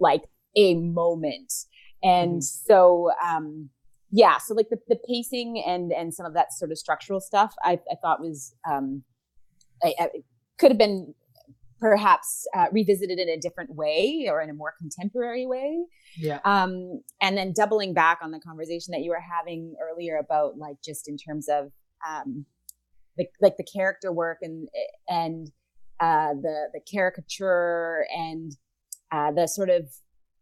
like a moment. And mm-hmm. so um, yeah, so like the, the pacing and and some of that sort of structural stuff, I, I thought was um, I, I could have been perhaps uh, revisited in a different way or in a more contemporary way. Yeah. Um, and then doubling back on the conversation that you were having earlier about like just in terms of um, the, like the character work and and uh, the the caricature and uh, the sort of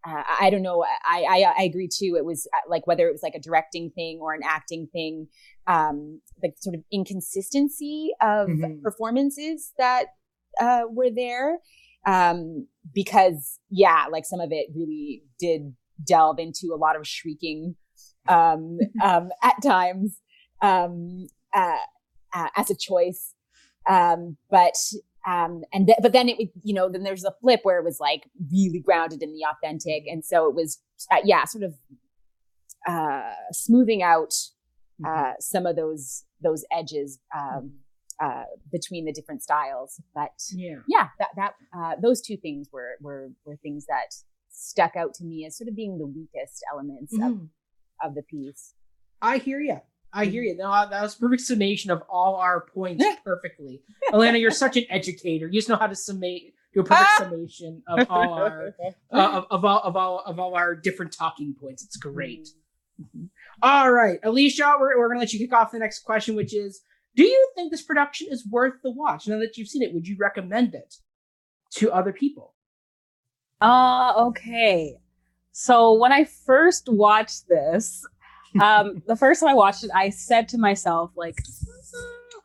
uh, I don't know. I, I, I agree too. It was uh, like whether it was like a directing thing or an acting thing, um, the sort of inconsistency of mm-hmm. performances that uh, were there. Um, because yeah, like some of it really did delve into a lot of shrieking um, um, at times um, uh, uh, as a choice. Um, but um, and th- but then it would you know then there's a flip where it was like really grounded in the authentic and so it was uh, yeah sort of uh, smoothing out mm-hmm. uh, some of those those edges um, uh, between the different styles but yeah yeah that that uh, those two things were were were things that stuck out to me as sort of being the weakest elements mm-hmm. of, of the piece i hear you I hear you. No, that was perfect summation of all our points perfectly. Alana, you're such an educator. You just know how to summate do a perfect summation of all our uh, of, of, all of all of all our different talking points. It's great. Mm-hmm. All right, Alicia, we're, we're gonna let you kick off the next question, which is do you think this production is worth the watch? Now that you've seen it, would you recommend it to other people? Uh okay. So when I first watched this, um, the first time I watched it, I said to myself, like,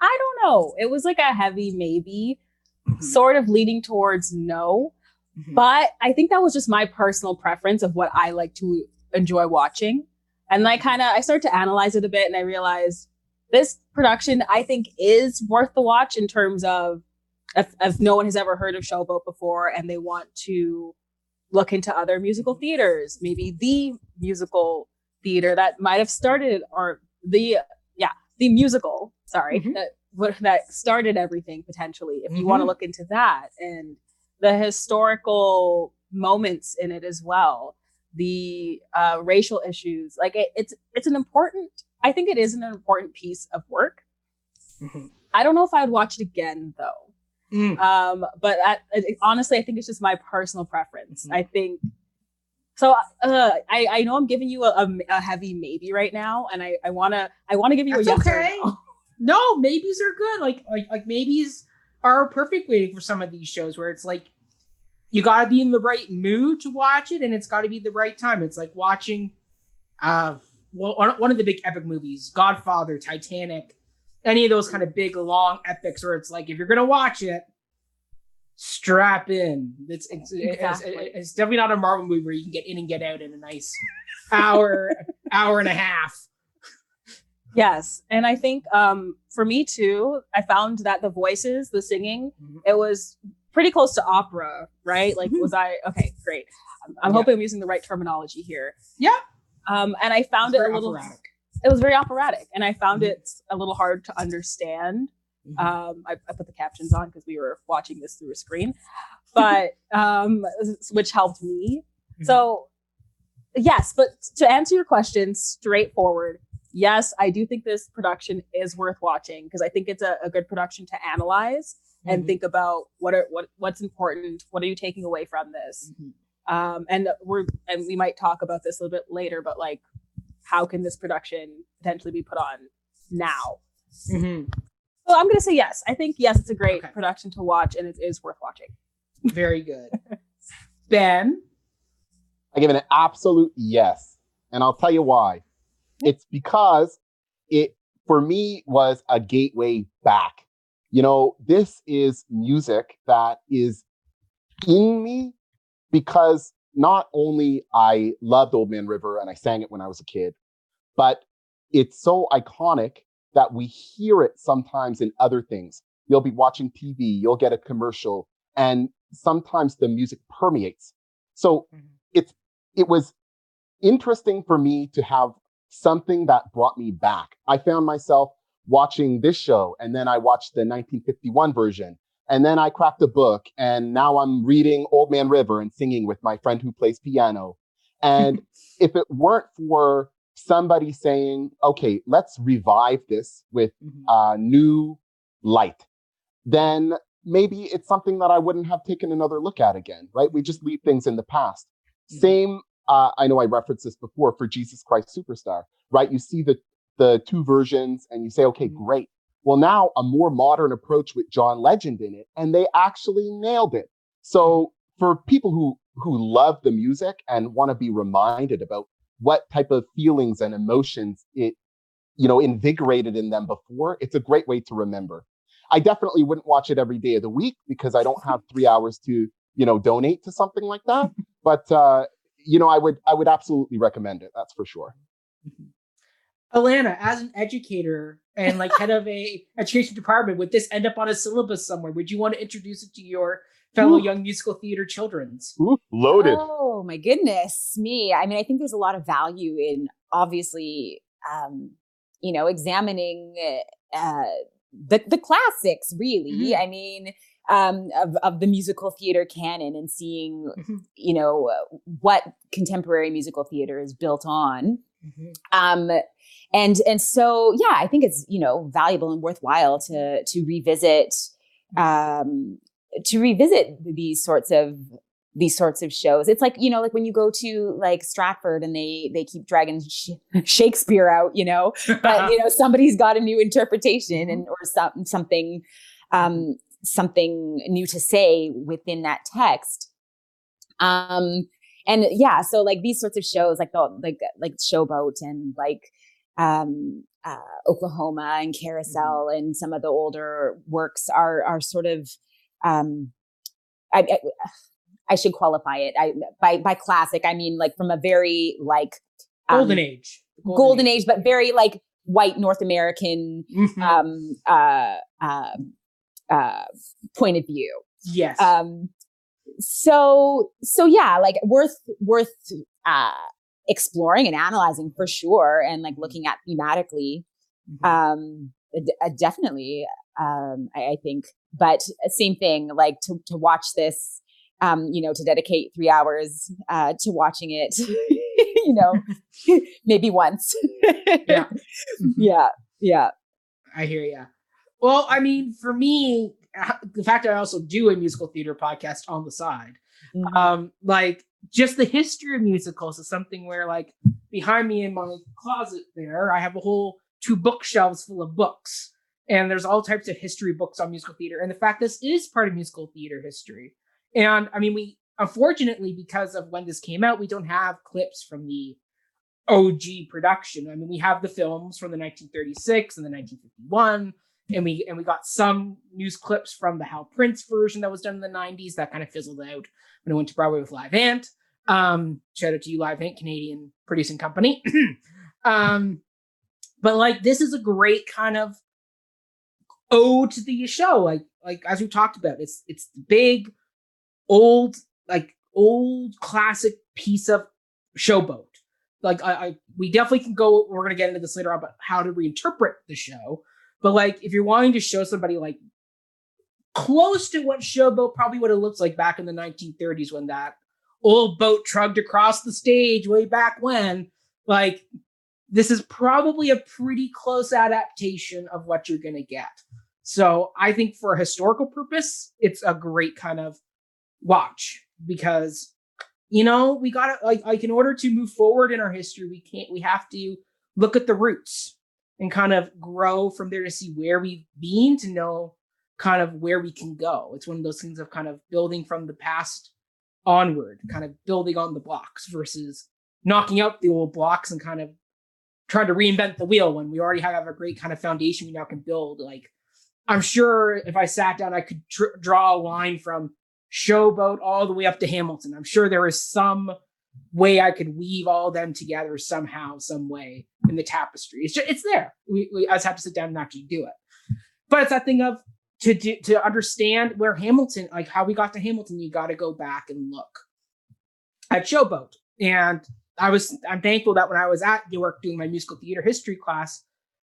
I don't know. It was like a heavy maybe, mm-hmm. sort of leading towards no. Mm-hmm. But I think that was just my personal preference of what I like to enjoy watching. And I kind of I started to analyze it a bit and I realized this production I think is worth the watch in terms of if, if no one has ever heard of Showboat before and they want to look into other musical theaters, maybe the musical theater that might have started or the yeah the musical sorry mm-hmm. that that started everything potentially if you mm-hmm. want to look into that and the historical moments in it as well the uh, racial issues like it, it's it's an important i think it is an important piece of work mm-hmm. i don't know if i would watch it again though mm. um but at, honestly i think it's just my personal preference mm-hmm. i think so uh, I, I know I'm giving you a, a, heavy maybe right now, and I, I wanna I wanna give you That's a yes okay. No. no. maybes are good. Like like like maybes are a perfect waiting for some of these shows where it's like you gotta be in the right mood to watch it, and it's gotta be the right time. It's like watching uh one of the big epic movies, Godfather, Titanic, any of those kind of big long epics where it's like if you're gonna watch it, strap in. It's it's, Exactly. it's it's definitely not a Marvel movie where you can get in and get out in a nice hour hour and a half. Yes, and I think um, for me too, I found that the voices, the singing, Mhm. it was pretty close to opera, right? Like, Mhm. was I okay? Great. I'm, I'm Yeah. hoping I'm using the right terminology here. Yeah. Um, and I found It's it a little. operatic. It was very operatic, and I found Mhm. it a little hard to understand. Mhm. Um, I, I put the captions on because we were watching this through a screen, but um, which helped me. Mhm. So, yes, but to answer your question, straightforward. Yes, I do think this production is worth watching because I think it's a, a good production to analyze and Mhm. think about what are what what's important. What are you taking away from this? Um, and we're and we might talk about this a little bit later, but like, how can this production potentially be put on now? Mhm. So I'm gonna say yes. I think yes, it's a great Okay. production to watch, and it is worth watching. Very good. Ben. I give it an absolute yes. And I'll tell you why. It's because it, for me, was a gateway back. You know, this is music that is in me because not only I loved Old Man River and I sang it when I was a kid, but it's so iconic that we hear it sometimes in other things. You'll be watching TV, you'll get a commercial, and sometimes the music permeates. So Mhm. it's it was interesting for me to have something that brought me back. I found myself watching this show and then I watched the 1951 version and then I cracked a book and now I'm reading Old Man River and singing with my friend who plays piano. And if it weren't for somebody saying, okay, let's revive this with uh, new light, then maybe it's something that I wouldn't have taken another look at again, right? We just leave things in the past. Mhm. Same, uh, I know I referenced this before for Jesus Christ Superstar, right? You see the the two versions and you say, okay, Mhm. great. Well, now a more modern approach with John Legend in it, and they actually nailed it. So for people who who love the music and want to be reminded about what type of feelings and emotions it you know invigorated in them before it's a great way to remember. I definitely wouldn't watch it every day of the week because i don't have three hours to you know donate to something like that. But uh you know i would i would absolutely recommend it that's for sure Alana, as an educator and like head of a education department, would this end up on a syllabus somewhere? Would you want to introduce it to your fellow Ooh. young musical theater children's? Ooh, loaded Oh my goodness, me. I mean, I think there's a lot of value in obviously, um, you know, examining uh, the the classics. Really, Mhm. I mean, um, of of the musical theater canon and seeing, Mhm. you know, uh, what contemporary musical theater is built on. Mhm. um and and so yeah i think it's you know valuable and worthwhile to to revisit um to revisit these sorts of these sorts of shows it's like you know like when you go to like stratford and they they keep dragging sh- shakespeare out you know but you know somebody's got a new interpretation and or some, something um something new to say within that text um and yeah so like these sorts of shows like the like like showboat and like um uh oklahoma and carousel and some of the older works are are sort of um I, I I should qualify it. I by by classic, I mean like from a very like um, golden age. The golden, age, but very like white North American Mhm. um uh uh uh point of view. yes. Um so so yeah, like worth worth uh exploring and analyzing for sure and like looking at thematically Mhm. um d- definitely um I, I think but same thing like to to watch this um you know to dedicate three hours uh to watching it you know maybe once Yeah. Mhm. yeah yeah I hear ya. Well, I mean, for me, the fact that I also do a musical theater podcast on the side, Mhm. um, like just the history of musicals is something where, like, behind me in my closet there, I have a whole two bookshelves full of books, and there's all types of history books on musical theater. And the fact this is part of musical theater history, and I mean, we unfortunately because of when this came out, we don't have clips from the OG production. I mean, we have the films from the 1936 and the 1951 and we and we got some news clips from the Hal Prince version that was done in the 90s that kind of fizzled out when it went to Broadway with Livent. Um, shout out to you, Livent, Canadian producing company. um, but like this is a great kind of ode to the show. Like like as we talked about, it's it's big, old, like old classic piece of showboat. Like I, I we definitely can go. We're gonna get into this later on, but how to reinterpret the show. But like, if you're wanting to show somebody like close to what Showboat probably would have looked like back in the 1930s when that old boat trudged across the stage way back when, like, this is probably a pretty close adaptation of what you're going to get. So I think for a historical purpose, it's a great kind of watch because you know we got to like like in order to move forward in our history we can't we have to look at the roots and kind of grow from there to see where we've been to know kind of where we can go. It's one of those things of kind of building from the past onward, kind of building on the blocks versus knocking out the old blocks and kind of trying to reinvent the wheel when we already have a great kind of foundation we now can build. Like, I'm sure if I sat down, I could tr- draw a line from Showboat all the way up to Hamilton. I'm sure there is some way I could weave all them together somehow, some way in the tapestry. It's just, it's there. We, we I just have to sit down and actually do it. But it's that thing of to do, to understand where Hamilton, like how we got to Hamilton, you got to go back and look at Showboat. And I was I'm thankful that when I was at York doing my musical theater history class,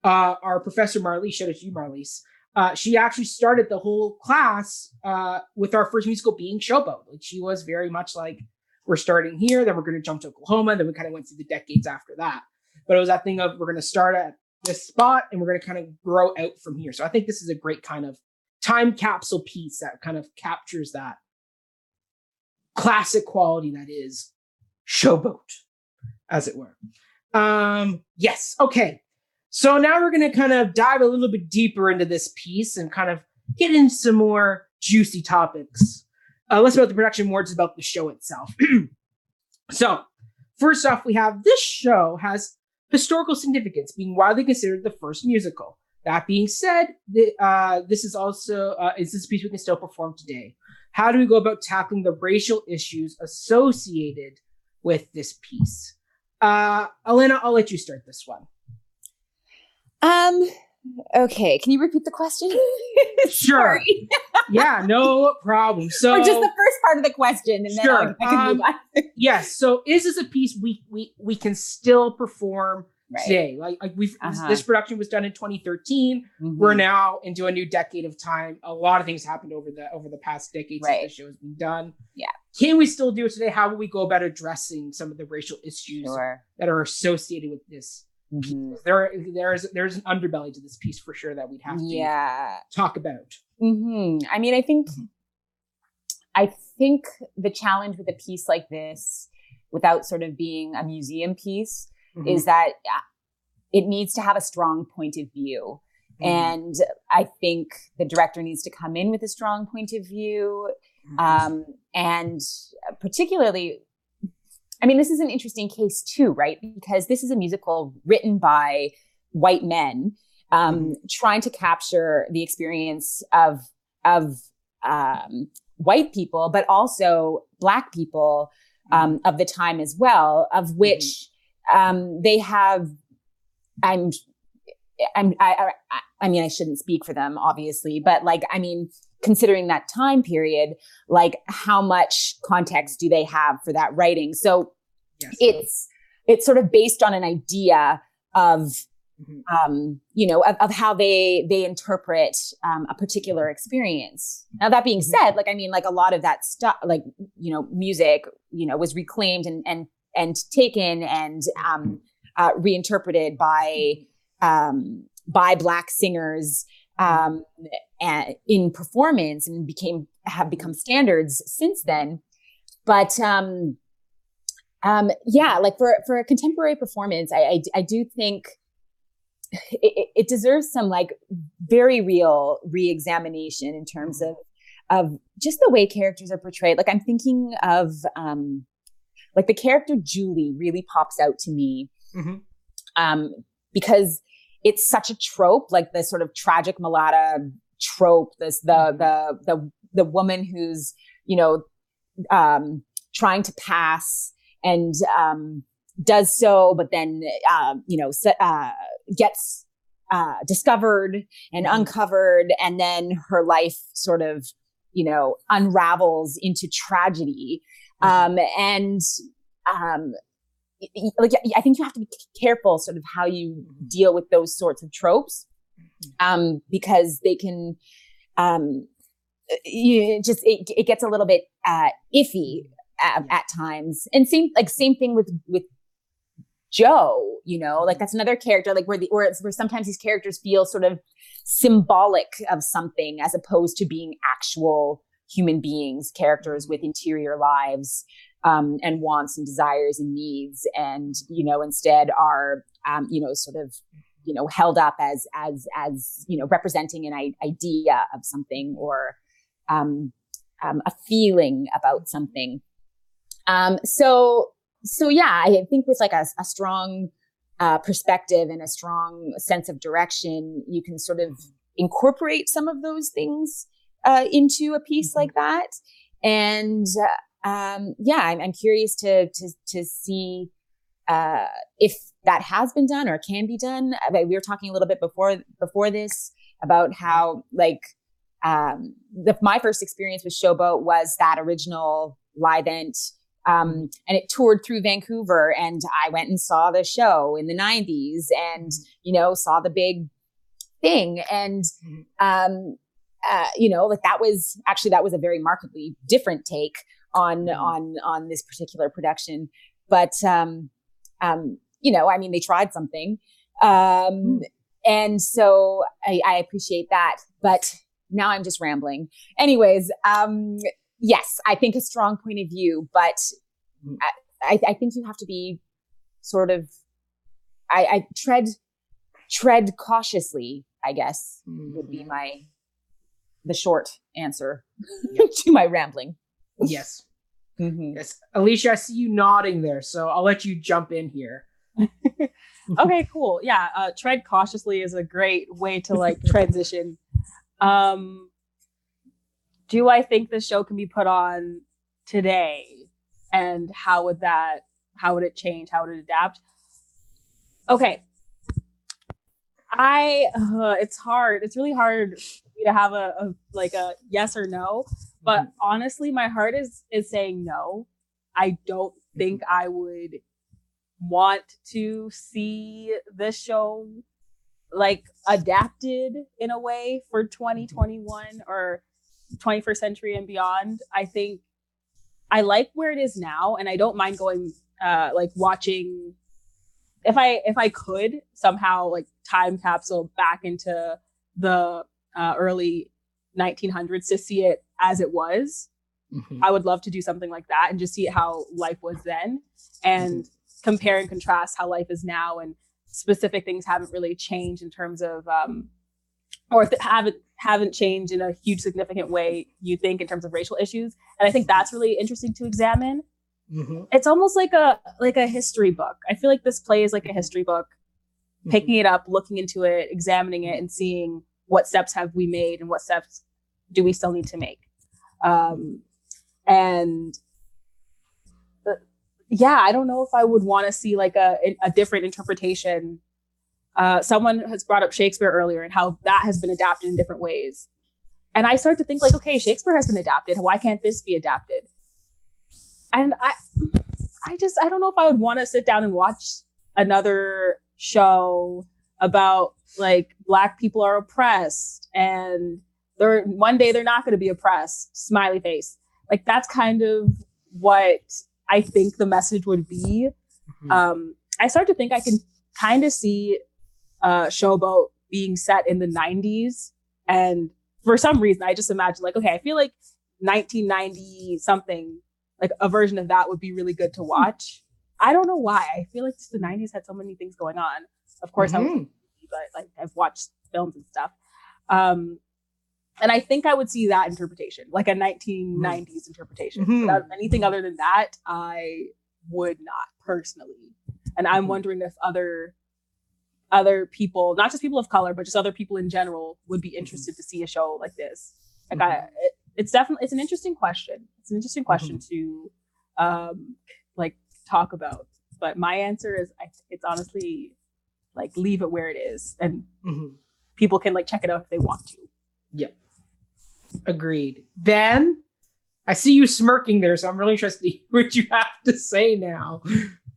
uh, our professor Marlise, shout out to you, Marlise. Uh, she actually started the whole class uh, with our first musical being Showboat. Like she was very much like we're starting here, then we're going to jump to Oklahoma, then we kind of went through the decades after that. But it was that thing of we're going to start at this spot and we're going to kind of grow out from here. So I think this is a great kind of time capsule piece that kind of captures that classic quality that is Showboat, as it were. Um, yes, okay. So now we're going to kind of dive a little bit deeper into this piece and kind of get into some more juicy topics uh, less about the production, more just about the show itself. so, first off, we have this show has historical significance, being widely considered the first musical. That being said, the, uh, this is also uh, is this piece we can still perform today. How do we go about tackling the racial issues associated with this piece? Uh, Elena, I'll let you start this one. Um, Okay, can you repeat the question? sure. yeah, no problem. So, or just the first part of the question, and sure. then I, I can um, move on. yes. So, is this a piece we we we can still perform right. today? Like, like we've uh-huh. this production was done in 2013. Mm-hmm. We're now into a new decade of time. A lot of things happened over the over the past decades right. since the show has been done. Yeah. Can we still do it today? How will we go about addressing some of the racial issues sure. that are associated with this Mm-hmm. There, there's there's an underbelly to this piece for sure that we'd have to yeah. talk about. Mm-hmm. I mean, I think, mm-hmm. I think the challenge with a piece like this, without sort of being a museum piece, mm-hmm. is that uh, it needs to have a strong point of view. Mm-hmm. And I think the director needs to come in with a strong point of view. Um, and particularly I mean, this is an interesting case too, right? Because this is a musical written by white men um, mm-hmm. trying to capture the experience of of um, white people, but also black people um, of the time as well, of mm-hmm. which um, they have. I'm. I'm. I, I. I mean, I shouldn't speak for them, obviously, but like, I mean, considering that time period, like how much context do they have for that writing? So yes. it's it's sort of based on an idea of mm-hmm. um, you know of, of, how they they interpret um, a particular experience. Now that being mm-hmm. said, like I mean, like a lot of that stuff, like you know, music, you know, was reclaimed and and and taken and um, uh, reinterpreted by um, by black singers in performance and became have become standards since then. But um, um, yeah, like for for a contemporary performance, I I, I do think it, it, deserves some like very real re-examination in terms mm-hmm. of of just the way characters are portrayed. Like I'm thinking of um, like the character Julie really pops out to me mm-hmm. um, because it's such a trope, like the sort of tragic mulatta trope. This the mm-hmm. the the the woman who's you know um, trying to pass and um, does so, but then um, you know uh, gets uh, discovered and mm-hmm. uncovered, and then her life sort of you know unravels into tragedy. Mm-hmm. Um, and um, like I think you have to be careful, sort of how you deal with those sorts of tropes, um, because they can um, you just it, it gets a little bit uh, iffy at, at times. And same like same thing with with Joe, you know, like that's another character, like where the where, where sometimes these characters feel sort of symbolic of something as opposed to being actual human beings, characters with interior lives um, and wants and desires and needs, and you know, instead are um, you know sort of you know held up as as as you know representing an I- idea of something or um, um, a feeling about something. Um, so, so yeah, I think with like a, a strong uh, perspective and a strong sense of direction, you can sort of incorporate some of those things uh, into a piece mm-hmm. like that. And uh, um, yeah, I'm, I'm, curious to to to see uh, if that has been done or can be done. we were talking a little bit before before this about how like um, the, my first experience with Showboat was that original Livent. Um, and it toured through Vancouver and I went and saw the show in the 90s and, you know, saw the big thing. And, mm-hmm. um, uh, you know, like that was actually, that was a very markedly different take on, mm-hmm. on, on this particular production. But, um, um, you know, I mean, they tried something. Um, mm. and so I, I appreciate that. But now I'm just rambling. Anyways, um, yes, I think a strong point of view, but mm. I, I think you have to be sort of, I, I tread, tread cautiously, I guess mm-hmm. would be mm-hmm. my, the short answer to my rambling. Yes. Mm-hmm. Yes. Alicia, I see you nodding there, so I'll let you jump in here. okay, cool. Yeah, uh, tread cautiously is a great way to like transition um, do I think the show can be put on today? And how would that, how would it change? How would it adapt? Okay. I, uh, it's hard. It's really hard to have a, a, like a yes or no. But mm-hmm. honestly, my heart is is saying no. I don't think I would want to see the show like adapted in a way for 2021 or 21st century and beyond. I think I like where it is now and I don't mind going uh like watching if I if I could somehow like time capsule back into the uh, early 1900s to see it as it was. Mm-hmm. I would love to do something like that and just see how life was then and mm-hmm. Compare and contrast how life is now and specific things haven't really changed in terms of um, or th- haven't haven't changed in a huge significant way you think in terms of racial issues. And i think that's really interesting to examine. Mm-hmm. it's almost like a like a history book. I feel like this play is like a history book. Mm-hmm. picking it up looking into it examining it and seeing what steps have we made and what steps do we still need to make. Um, and yeah, I don't know if I would want to see like a a different interpretation. Uh, someone has brought up Shakespeare earlier and how that has been adapted in different ways, and I start to think like, okay, Shakespeare has been adapted. Why can't this be adapted? And I, I just I don't know if I would want to sit down and watch another show about like black people are oppressed and they're one day they're not going to be oppressed. Smiley face. Like that's kind of what I think the message would be. Mm-hmm. Um, I start to think I can kind of see uh, Showboat being set in the 90s. And for some reason, I just imagine, like, okay, I feel like 1990 something, like a version of that would be really good to watch. I don't know why. I feel like the 90s had so many things going on. Of course, mm-hmm. I was, but like I've watched films and stuff. Um, and I think I would see that interpretation, like a 1990s mm-hmm. interpretation. Mm-hmm. anything other than that, I would not personally. And I'm mm-hmm. wondering if other other people, not just people of color, but just other people in general, would be interested to see a show like this. Like I, Mhm. it, it's definitely it's an interesting question. It's an interesting question Mm-hmm. to um like talk about. But my answer is I, it's honestly like leave it where it is, and people can like check it out if they want to. Agreed. Ben, I see you smirking there, so I'm really interested to hear what you have to say now.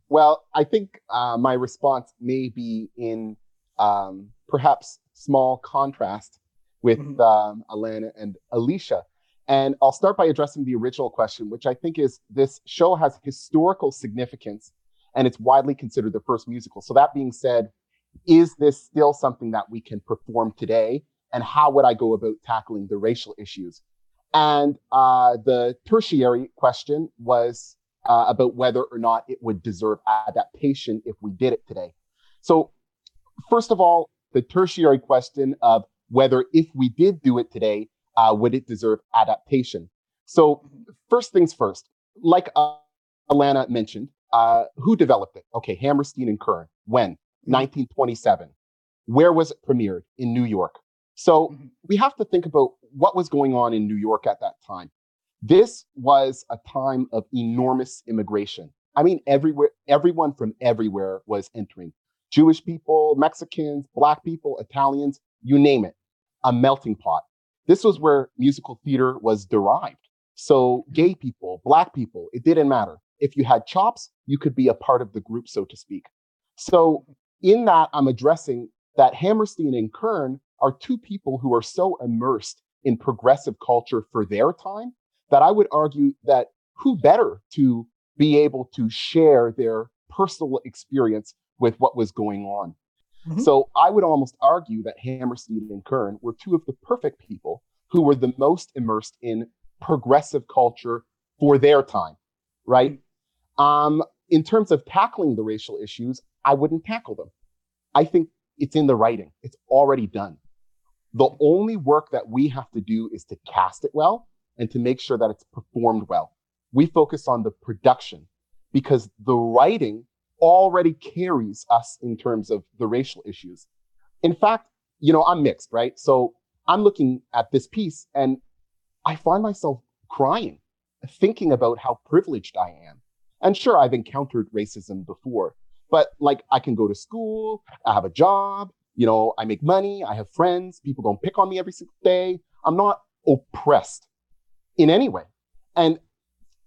Well, I think uh, my response may be in um, perhaps small contrast with Mhm. um, Alana and Alicia. And I'll start by addressing the original question, which I think is this show has historical significance and it's widely considered the first musical. So, that being said, is this still something that we can perform today? And how would I go about tackling the racial issues? And uh, the tertiary question was uh, about whether or not it would deserve adaptation if we did it today. So, first of all, the tertiary question of whether if we did do it today, uh, would it deserve adaptation? So, first things first, like uh, Alana mentioned, uh, who developed it? Okay, Hammerstein and Kern. When? 1927. Where was it premiered? In New York. So Mhm. we have to think about what was going on in New York at that time. This was a time of enormous immigration. I mean, everywhere, everyone from everywhere was entering. Jewish people, Mexicans, Black people, Italians, you name it, a melting pot. This was where musical theater was derived. So gay people, Black people, it didn't matter. If you had chops, you could be a part of the group, so to speak. So in that, I'm addressing that Hammerstein and Kern are two people who are so immersed in progressive culture for their time that I would argue that who better to be able to share their personal experience with what was going on. Mhm. So I would almost argue that Hammerstein and Kern were two of the perfect people who were the most immersed in progressive culture for their time, right? Um, in terms of tackling the racial issues, I wouldn't tackle them. I think it's in the writing. It's already done. The only work that we have to do is to cast it well and to make sure that it's performed well. We focus on the production because the writing already carries us in terms of the racial issues. In fact, you know, I'm mixed, right? So I'm looking at this piece and I find myself crying, thinking about how privileged I am. And sure, I've encountered racism before, but like I can go to school, I have a job, you know, I make money, I have friends, people don't pick on me every single day. I'm not oppressed in any way. And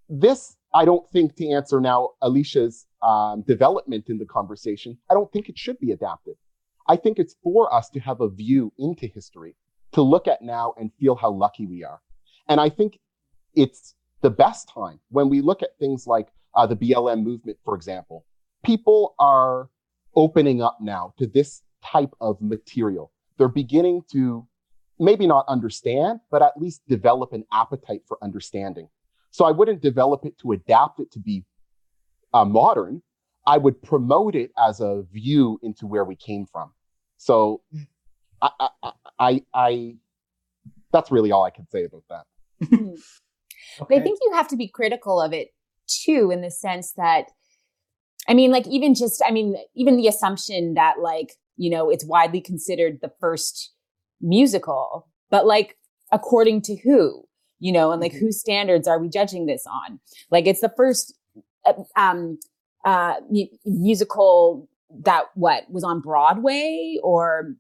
this, I don't think, to answer now Alicia's um, development in the conversation, I don't think it should be adapted. I think it's for us to have a view into history, to look at now and feel how lucky we are. And I think it's the best time when we look at things like uh, the BLM movement, for example. People are opening up now to this type of material. They're beginning to maybe not understand, but at least develop an appetite for understanding. So I wouldn't develop it to adapt it to be uh, modern. I would promote it as a view into where we came from. So I, I, I, I that's really all I can say about that. But I think you have to be critical of it too, in the sense that, I mean, like even just, I mean, even the assumption that like, you know, it's widely considered the first musical, but like, according to who, you know, and like Mhm. whose standards are we judging this on? Like, it's the first uh, um, uh, mu- musical that what was on Broadway or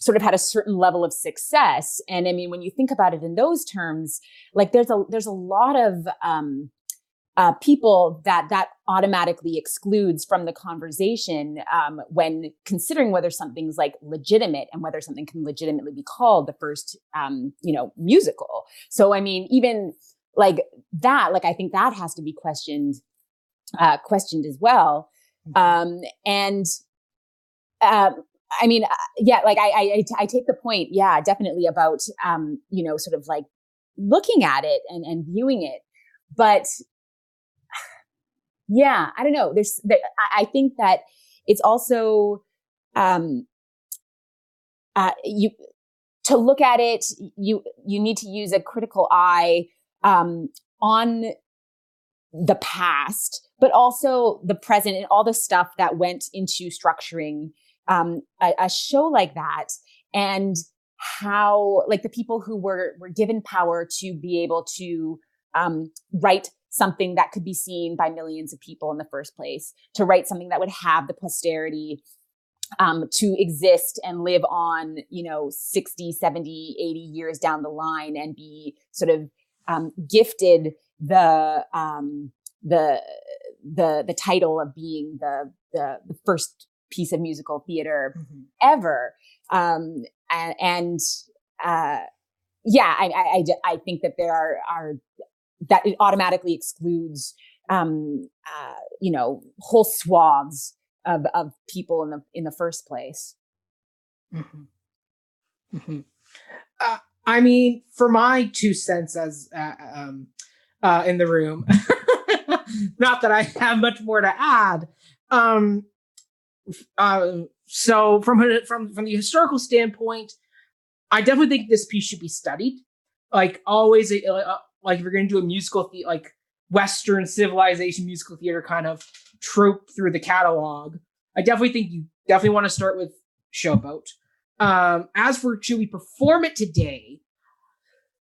sort of had a certain level of success. And I mean, when you think about it in those terms, like there's a there's a lot of um, uh, people that that automatically excludes from the conversation um, when considering whether something's like legitimate and whether something can legitimately be called the first um, you know musical. So I mean, even like that, like I think that has to be questioned uh, questioned as well. Um, and um, I mean, uh, yeah, like I I take the point, yeah, definitely about, um, you know, sort of like looking at it and, and viewing it. But yeah, I don't know. There's, there, I, I think that it's also, um, uh, you, to look at it, you, you need to use a critical eye, um, on the past, but also the present and all the stuff that went into structuring um, a, a show like that and how like the people who were were given power to be able to um, write something that could be seen by millions of people in the first place to write something that would have the posterity um, to exist and live on you know 60 70 80 years down the line and be sort of um, gifted the um, the the the title of being the the, the first piece of musical theater mm-hmm. ever um, and, and uh, yeah I, I, I think that there are are that it automatically excludes um, uh, you know whole swaths of of people in the in the first place. Mm-hmm. Mm-hmm. Uh, I mean, for my two cents as uh, um, uh, in the room, not that I have much more to add. Um, uh, so from from from the historical standpoint, I definitely think this piece should be studied. Like always, uh, like if you're going to do a musical, the- like Western civilization musical theater kind of trope through the catalog. I definitely think you definitely want to start with Showboat. Um, as for should we perform it today?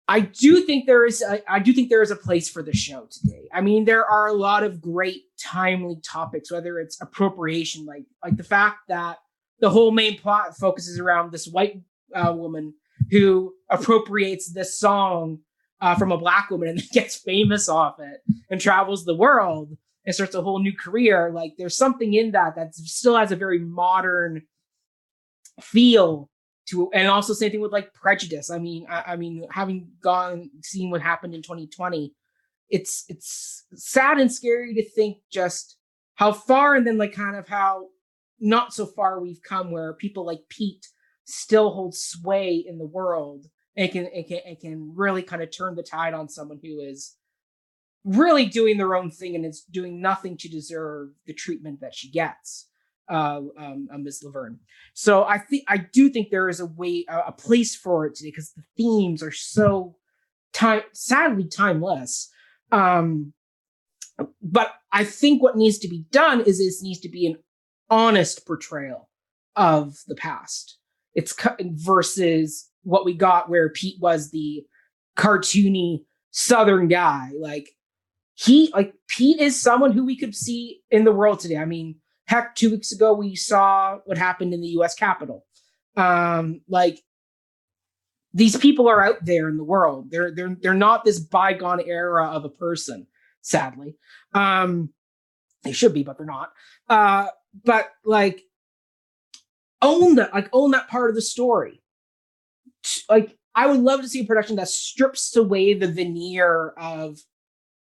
I do think there is a, I do think there is a place for the show today. I mean, there are a lot of great timely topics, whether it's appropriation, like like the fact that the whole main plot focuses around this white uh, woman who appropriates this song uh, from a black woman and gets famous off it and travels the world and starts a whole new career. Like there's something in that that still has a very modern feel to, and also same thing with like prejudice. I mean, I, I mean, having gone seen what happened in 2020, it's it's sad and scary to think just how far and then like kind of how not so far we've come where people like Pete still hold sway in the world and can it can it can really kind of turn the tide on someone who is really doing their own thing and is doing nothing to deserve the treatment that she gets uh, um, uh, Ms. Laverne. So I think I do think there is a way, a, place for it today because the themes are so time, sadly timeless. Um, but I think what needs to be done is this needs to be an honest portrayal of the past. It's versus what we got where Pete was the cartoony southern guy. Like he like Pete is someone who we could see in the world today. I mean, heck, two weeks ago we saw what happened in the US Capitol. Um, like these people are out there in the world. They're they're they're not this bygone era of a person, sadly. Um, they should be, but they're not. Uh, but like own that, like own that part of the story like I would love to see a production that strips away the veneer of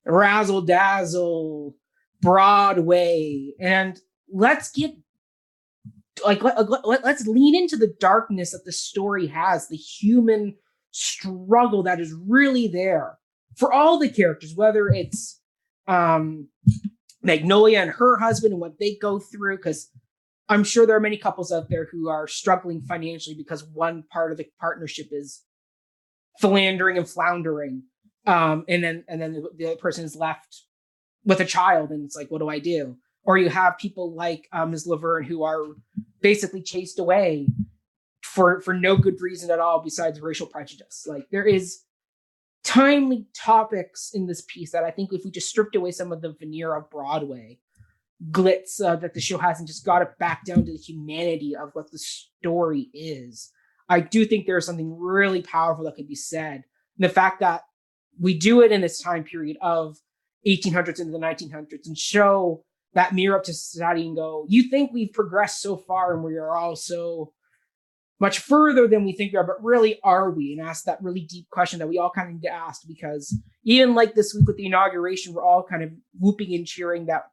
razzle dazzle Broadway and let's get like let, let, let's lean into the darkness that the story has, the human struggle that is really there for all the characters, whether it's um Magnolia and her husband and what they go through, because I'm sure there are many couples out there who are struggling financially because one part of the partnership is philandering and floundering. Um, and then and then the, the person is left with a child, and it's like, what do I do? Or you have people like uh, Ms. Laverne who are basically chased away for for no good reason at all besides racial prejudice. Like there is timely topics in this piece that I think if we just stripped away some of the veneer of Broadway, glitz uh, that the show has and just got it back down to the humanity of what the story is. I do think there's something really powerful that could be said. And the fact that we do it in this time period of 1800s into the 1900s and show that mirror up to society and go, you think we've progressed so far and we are all so much further than we think we are, but really are we? And ask that really deep question that we all kind of need to ask because even like this week with the inauguration, we're all kind of whooping and cheering that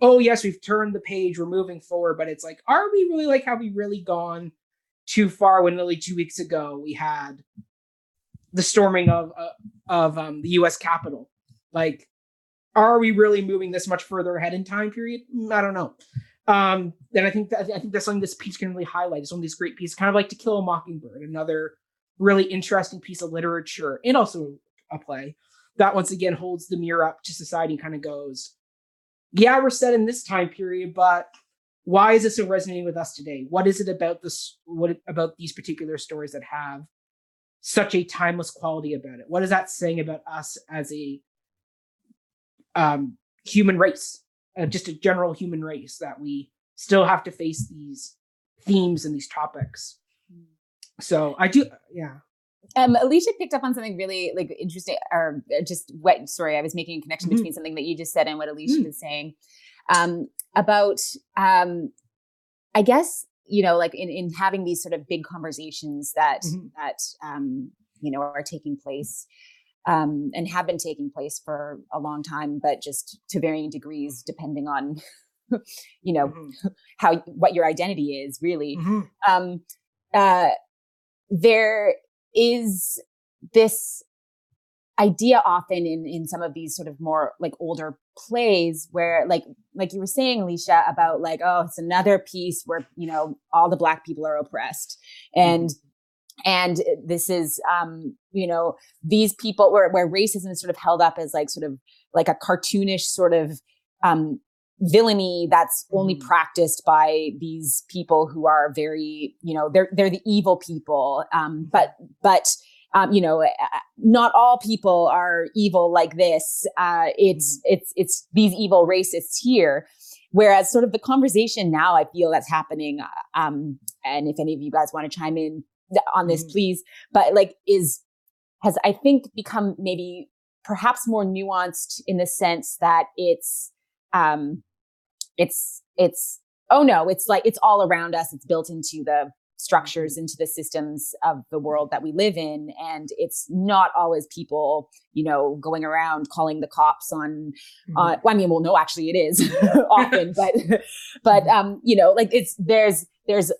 oh yes, we've turned the page, we're moving forward, but it's like, are we really like have we really gone too far when literally two weeks ago we had the storming of uh, of um, the U.S. Capitol? Like, are we really moving this much further ahead in time period? Mm, I don't know. Um, and I think that I think that's something this piece can really highlight. It's one of these great pieces, kind of like To Kill a Mockingbird, another really interesting piece of literature and also a play that once again holds the mirror up to society and kind of goes, yeah, we're set in this time period, but why is this so resonating with us today? What is it about this? What about these particular stories that have such a timeless quality about it? What is that saying about us as a um, human race, uh, just a general human race that we still have to face these themes and these topics? So I do, yeah. Um, Alicia picked up on something really like interesting, or just what? Sorry, I was making a connection mm-hmm. between something that you just said and what Alicia mm-hmm. was saying um, about, um, I guess, you know, like in, in having these sort of big conversations that, mm-hmm. that, um, you know, are taking place, um, and have been taking place for a long time, but just to varying degrees, depending on, you know, mm-hmm. how, what your identity is really. Mm-hmm. Um, uh, there is this idea often in in some of these sort of more like older plays where like like you were saying alicia about like oh it's another piece where you know all the black people are oppressed and mm-hmm. and this is um you know these people where where racism is sort of held up as like sort of like a cartoonish sort of um villainy that's only mm. practiced by these people who are very you know they're they're the evil people um but but um, you know, not all people are evil like this. Uh, it's mm-hmm. it's it's these evil racists here. Whereas, sort of the conversation now, I feel that's happening. Uh, um, and if any of you guys want to chime in on this, mm-hmm. please. But like, is has I think become maybe perhaps more nuanced in the sense that it's um, it's it's oh no, it's like it's all around us. It's built into the structures into the systems of the world that we live in and it's not always people you know going around calling the cops on mm-hmm. uh, well, i mean well no actually it is often but but mm-hmm. um you know like it's there's there's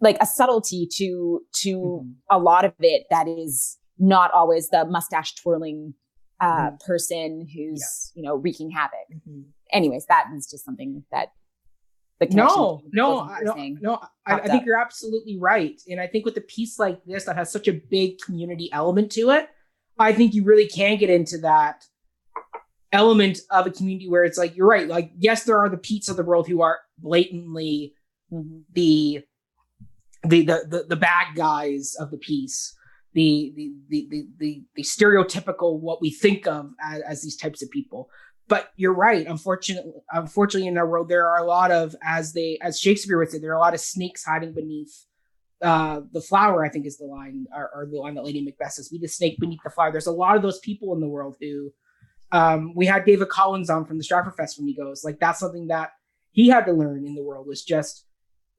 like a subtlety to to mm-hmm. a lot of it that is not always the mustache twirling uh, mm-hmm. person who's yeah. you know wreaking havoc mm-hmm. anyways that is just something that the no, no, no, no. I, I, think you're absolutely right, and I think with a piece like this that has such a big community element to it, I think you really can get into that element of a community where it's like you're right. Like, yes, there are the Pete's of the world who are blatantly mm-hmm. the, the the the the bad guys of the piece. The, the the the the stereotypical what we think of as, as these types of people but you're right. Unfortunately, unfortunately, in our world, there are a lot of, as they, as Shakespeare would say, there are a lot of snakes hiding beneath uh, the flower. I think is the line, or, or, the line that Lady Macbeth says, "Be the snake beneath the flower." There's a lot of those people in the world who, um, we had David Collins on from the Stratford Fest when he goes, like that's something that he had to learn in the world was just.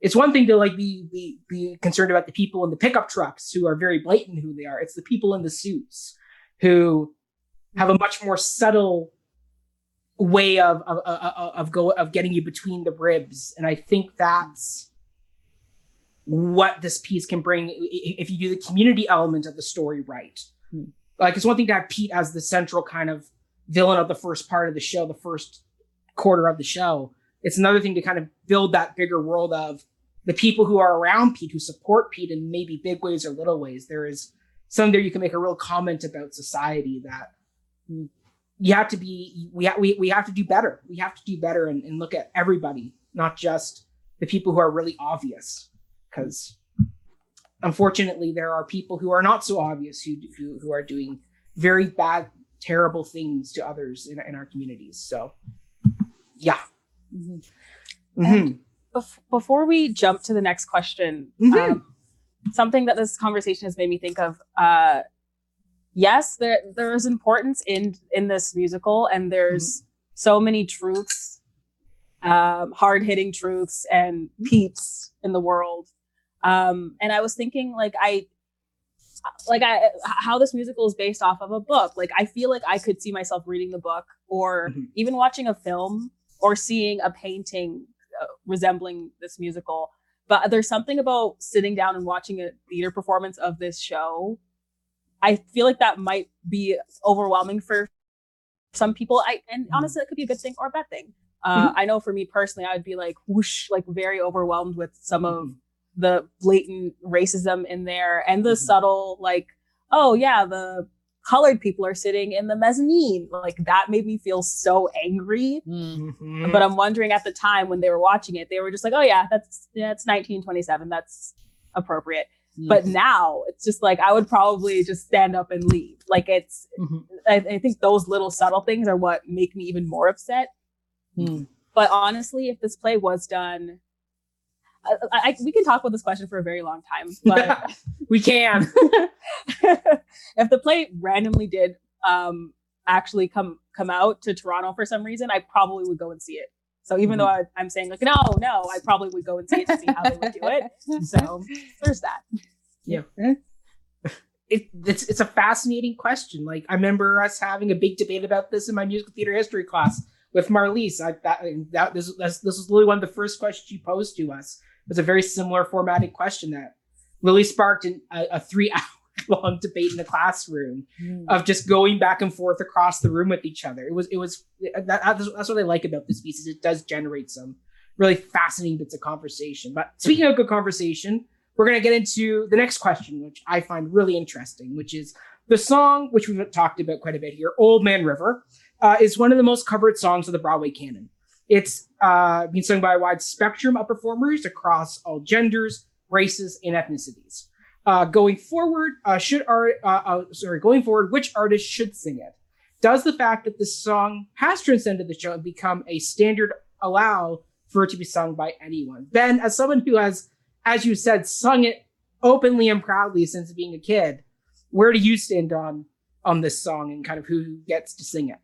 It's one thing to like be, be be concerned about the people in the pickup trucks who are very blatant who they are. It's the people in the suits who have a much more subtle way of of, of, of go of getting you between the ribs and i think that's what this piece can bring if you do the community element of the story right hmm. like it's one thing to have pete as the central kind of villain of the first part of the show the first quarter of the show it's another thing to kind of build that bigger world of the people who are around pete who support pete in maybe big ways or little ways there is some there you can make a real comment about society that you have to be we, ha- we, we have to do better we have to do better and, and look at everybody not just the people who are really obvious because unfortunately there are people who are not so obvious who, who, who are doing very bad terrible things to others in, in our communities so yeah mm-hmm. Mm-hmm. Before we jump to the next question mm-hmm. um, something that this conversation has made me think of uh, yes, there there is importance in in this musical, and there's mm-hmm. so many truths, um, hard hitting truths and mm-hmm. peeps in the world. Um, and I was thinking, like I, like I, how this musical is based off of a book. Like I feel like I could see myself reading the book, or mm-hmm. even watching a film, or seeing a painting resembling this musical. But there's something about sitting down and watching a theater performance of this show I feel like that might be overwhelming for some people. I and mm-hmm. honestly, it could be a good thing or a bad thing. Uh, mm-hmm. I know for me personally, I would be like whoosh, like very overwhelmed with some of mm-hmm. the blatant racism in there and the mm-hmm. subtle, like, oh yeah, the colored people are sitting in the mezzanine. Like that made me feel so angry. Mhm. But I'm wondering at the time when they were watching it, they were just like, "Oh yeah, that's yeah, it's 1927. That's appropriate." But now it's just like I would probably just stand up and leave. Like it's, Mhm. I, I think those little subtle things are what make me even more upset. Hmm. But honestly, if this play was done, I, I, we can talk about this question for a very long time. But we can. if the play randomly did um, actually come come out to Toronto for some reason, I probably would go and see it. So even though I, I'm saying like no, no, I probably would go and see it to see how they would do it. So there's that. it, it's it's a fascinating question. Like I remember us having a big debate about this in my musical theater history class with Marlise. I that, that this that's, this was literally one of the first questions she posed to us. It was a very similar formatted question that really sparked an, a, a three hour long debate in the classroom of just going back and forth across the room with each other. It was it was that, that's, that's what I like about this piece is it does generate some really fascinating bits of conversation. But speaking of good conversation, we're going to get into the next question, which I find really interesting, which is the song, which we've talked about quite a bit here, Old Man River, uh, is one of the most covered songs of the Broadway canon. It's uh, been sung by a wide spectrum of performers across all genders, races, and ethnicities. Uh, going forward, uh, should art, uh, uh, sorry, going forward, which artist should sing it? Does the fact that this song has transcended the show and become a standard allow for it to be sung by anyone? Ben, as someone who has as you said, sung it openly and proudly since being a kid. Where do you stand on on this song and kind of who gets to sing it?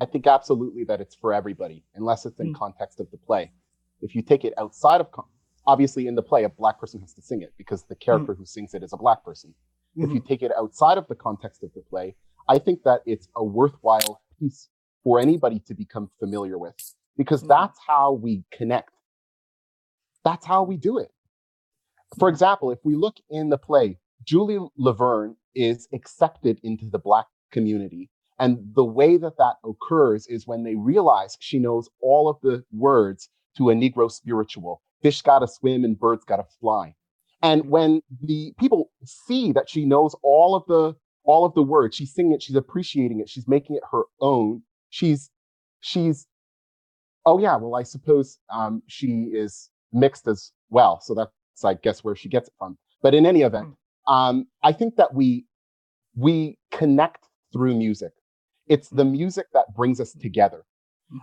I think absolutely that it's for everybody, unless it's in Mm. context of the play. If you take it outside of, con- obviously in the play, a black person has to sing it because the character who sings it is a black person. If you take it outside of the context of the play, I think that it's a worthwhile piece for anybody to become familiar with because Mhm. that's how we connect. That's how we do it. For example, if we look in the play, Julie Laverne is accepted into the black community. And the way that that occurs is when they realize she knows all of the words to a Negro spiritual. Fish gotta swim and birds gotta fly. And when the people see that she knows all of the all of the words, she's singing it, she's appreciating it, she's making it her own. She's she's oh yeah, well I suppose um, she is mixed as well. So that's I guess where she gets it from. But in any event, um, I think that we we connect through music. It's the music that brings us together.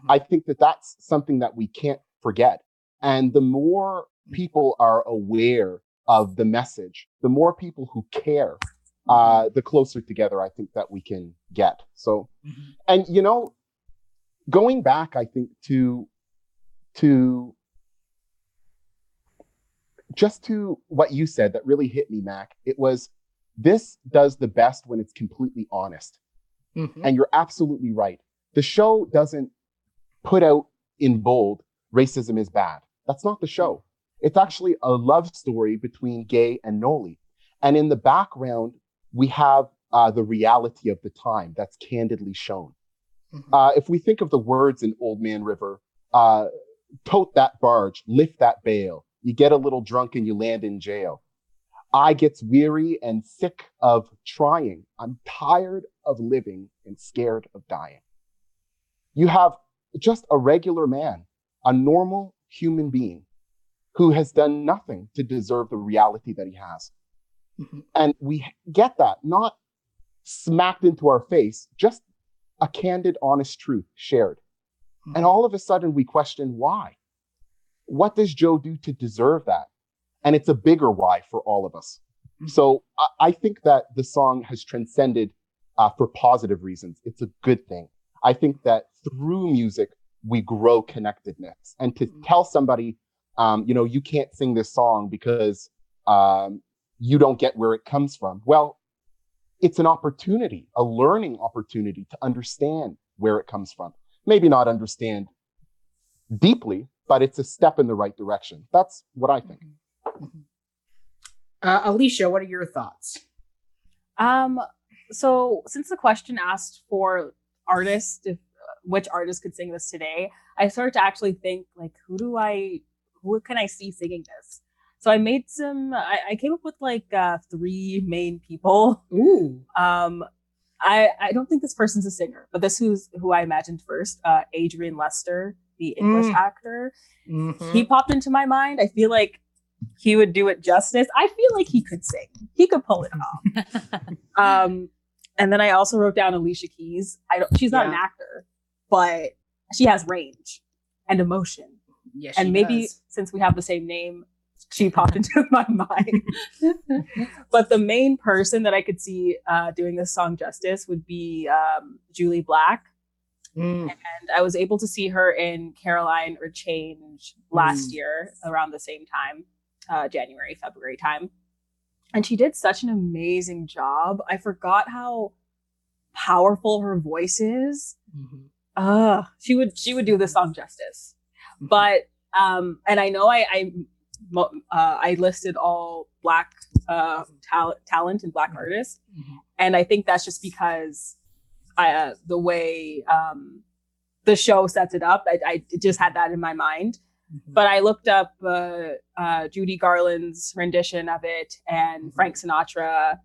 I think that that's something that we can't forget. And the more people are aware of the message, the more people who care, uh, the closer together I think that we can get. So, Mhm. and you know, going back, I think to to just to what you said that really hit me, Mac. It was this does the best when it's completely honest. Mhm. And you're absolutely right. The show doesn't put out in bold racism is bad. That's not the show. It's actually a love story between Gay and Noli. And in the background, we have uh, the reality of the time that's candidly shown. Mhm. Uh, if we think of the words in Old Man River, uh, tote that barge, lift that bale, you get a little drunk and you land in jail. I gets weary and sick of trying. I'm tired of living and scared of dying. You have just a regular man, a normal human being who has done nothing to deserve the reality that he has. Mhm. And we get that, not smacked into our face, just a candid, honest truth shared. And all of a sudden we question why. What does Joe do to deserve that? And it's a bigger why for all of us. Mhm. So I, I think that the song has transcended uh, for positive reasons. It's a good thing. I think that through music, we grow connectedness. And to Mhm. tell somebody, um, you know, you can't sing this song because um, you don't get where it comes from. Well, it's an opportunity, a learning opportunity to understand where it comes from. Maybe not understand deeply, but it's a step in the right direction. That's what I think. Uh, Alicia, what are your thoughts? Um, so since the question asked for artists, if which artist could sing this today, I started to actually think like, who do I, who can I see singing this? So I made some. I, I came up with like uh, three main people. Ooh. Um, I, I don't think this person's a singer, but this who's who I imagined first, uh, Adrian Lester, the English Mm. actor. Mhm. He popped into my mind. I feel like he would do it justice. I feel like he could sing. He could pull it off. um, and then I also wrote down Alicia Keys. I don't. She's not an actor, but she has range and emotion. Yes, and maybe does. since we have the same name, she popped into my mind. but the main person that I could see uh, doing this song justice would be um, Jully Black. Mm. And I was able to see her in Caroline or Change last Mm. year around the same time, uh, January, February time. And she did such an amazing job. I forgot how powerful her voice is. Mhm. Uh, she would she would do this song justice. But um, and I know I I uh, I listed all black uh tal- talent and black artists, Mhm. and I think that's just because I uh, the way um the show sets it up, I, I just had that in my mind. Mhm. But I looked up uh, uh, Judy Garland's rendition of it and Frank Sinatra.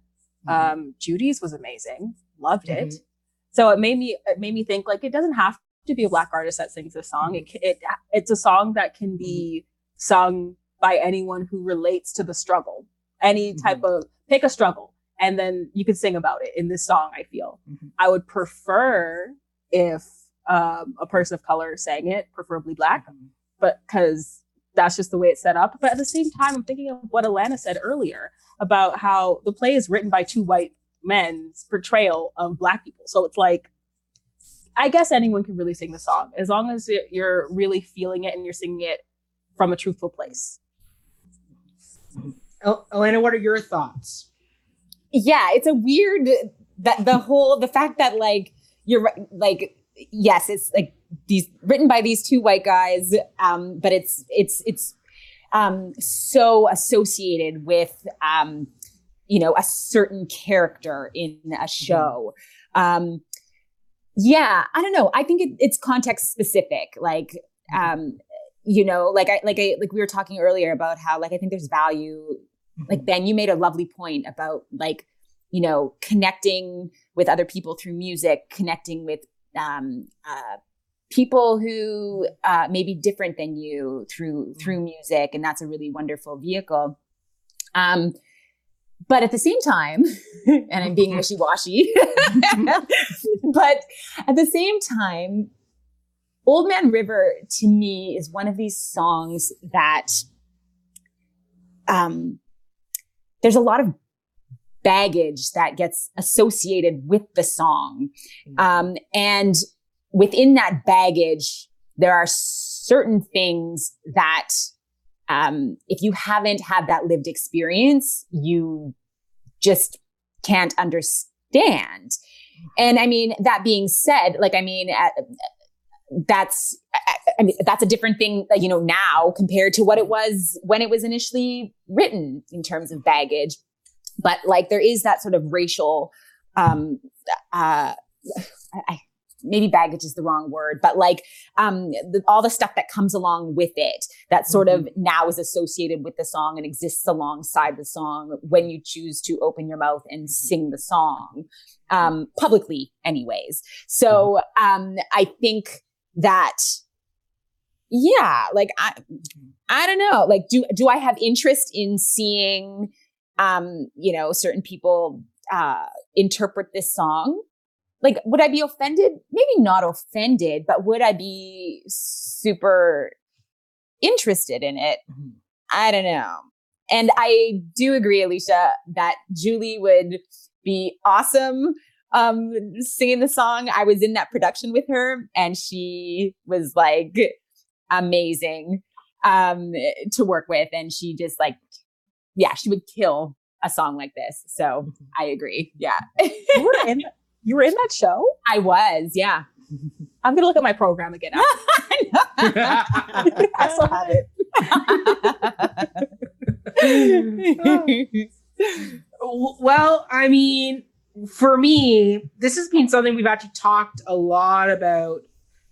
Mhm. Um, Judy's was amazing, loved it. Mhm. So it made me it made me think like it doesn't have to be a black artist that sings this song. It, ca- it it's a song that can be sung by anyone who relates to the struggle. Any type of pick a struggle and then you can sing about it in this song. I feel. I would prefer if um, a person of color sang it, preferably black, Mhm. But because that's just the way it's set up. But at the same time, I'm thinking of what Alana said earlier about how the play is written by two white men's portrayal of black people. So it's like, I guess anyone can really sing the song as long as you're really feeling it and you're singing it from a truthful place. El- Elena, what are your thoughts? yeah it's a weird that the whole the fact that like you're like yes it's like these written by these two white guys um but it's it's it's um so associated with um you know a certain character in a show. Um yeah i don't know. I think it, it's context specific like um you know like i like i like we were talking earlier about how like i think there's value like ben you made a lovely point about like you know connecting with other people through music connecting with um uh people who uh may be different than you through through music and that's a really wonderful vehicle. Um but at the same time and i'm being wishy-washy but at the same time old man river to me is one of these songs that um there's a lot of baggage that gets associated with the song. Um, and within that baggage, there are certain things that, um, if you haven't had that lived experience, you just can't understand. And I mean, that being said, like, I mean, uh, that's, I, I mean, that's a different thing, uh, you know, now compared to what it was when it was initially written in terms of baggage. But like, there is that sort of racial, um, uh, I, I, maybe baggage is the wrong word, but like, um, the, all the stuff that comes along with it that sort of now is associated with the song and exists alongside the song when you choose to open your mouth and sing the song, um, publicly anyways. So, um, I think that yeah like i i don't know like do do i have interest in seeing um you know certain people uh interpret this song like would i be offended? Maybe not offended but would i be super interested in it? Mhm. i don't know. And i do agree alicia that julie would be awesome um singing the song. I was in that production with her and she was like amazing um to work with. And she just like yeah she would kill a song like this. So i agree. Yeah You were in, you were in that show? i was yeah I'm gonna look at my program again. I still have it. well, I mean, for me, this has been something we've actually talked a lot about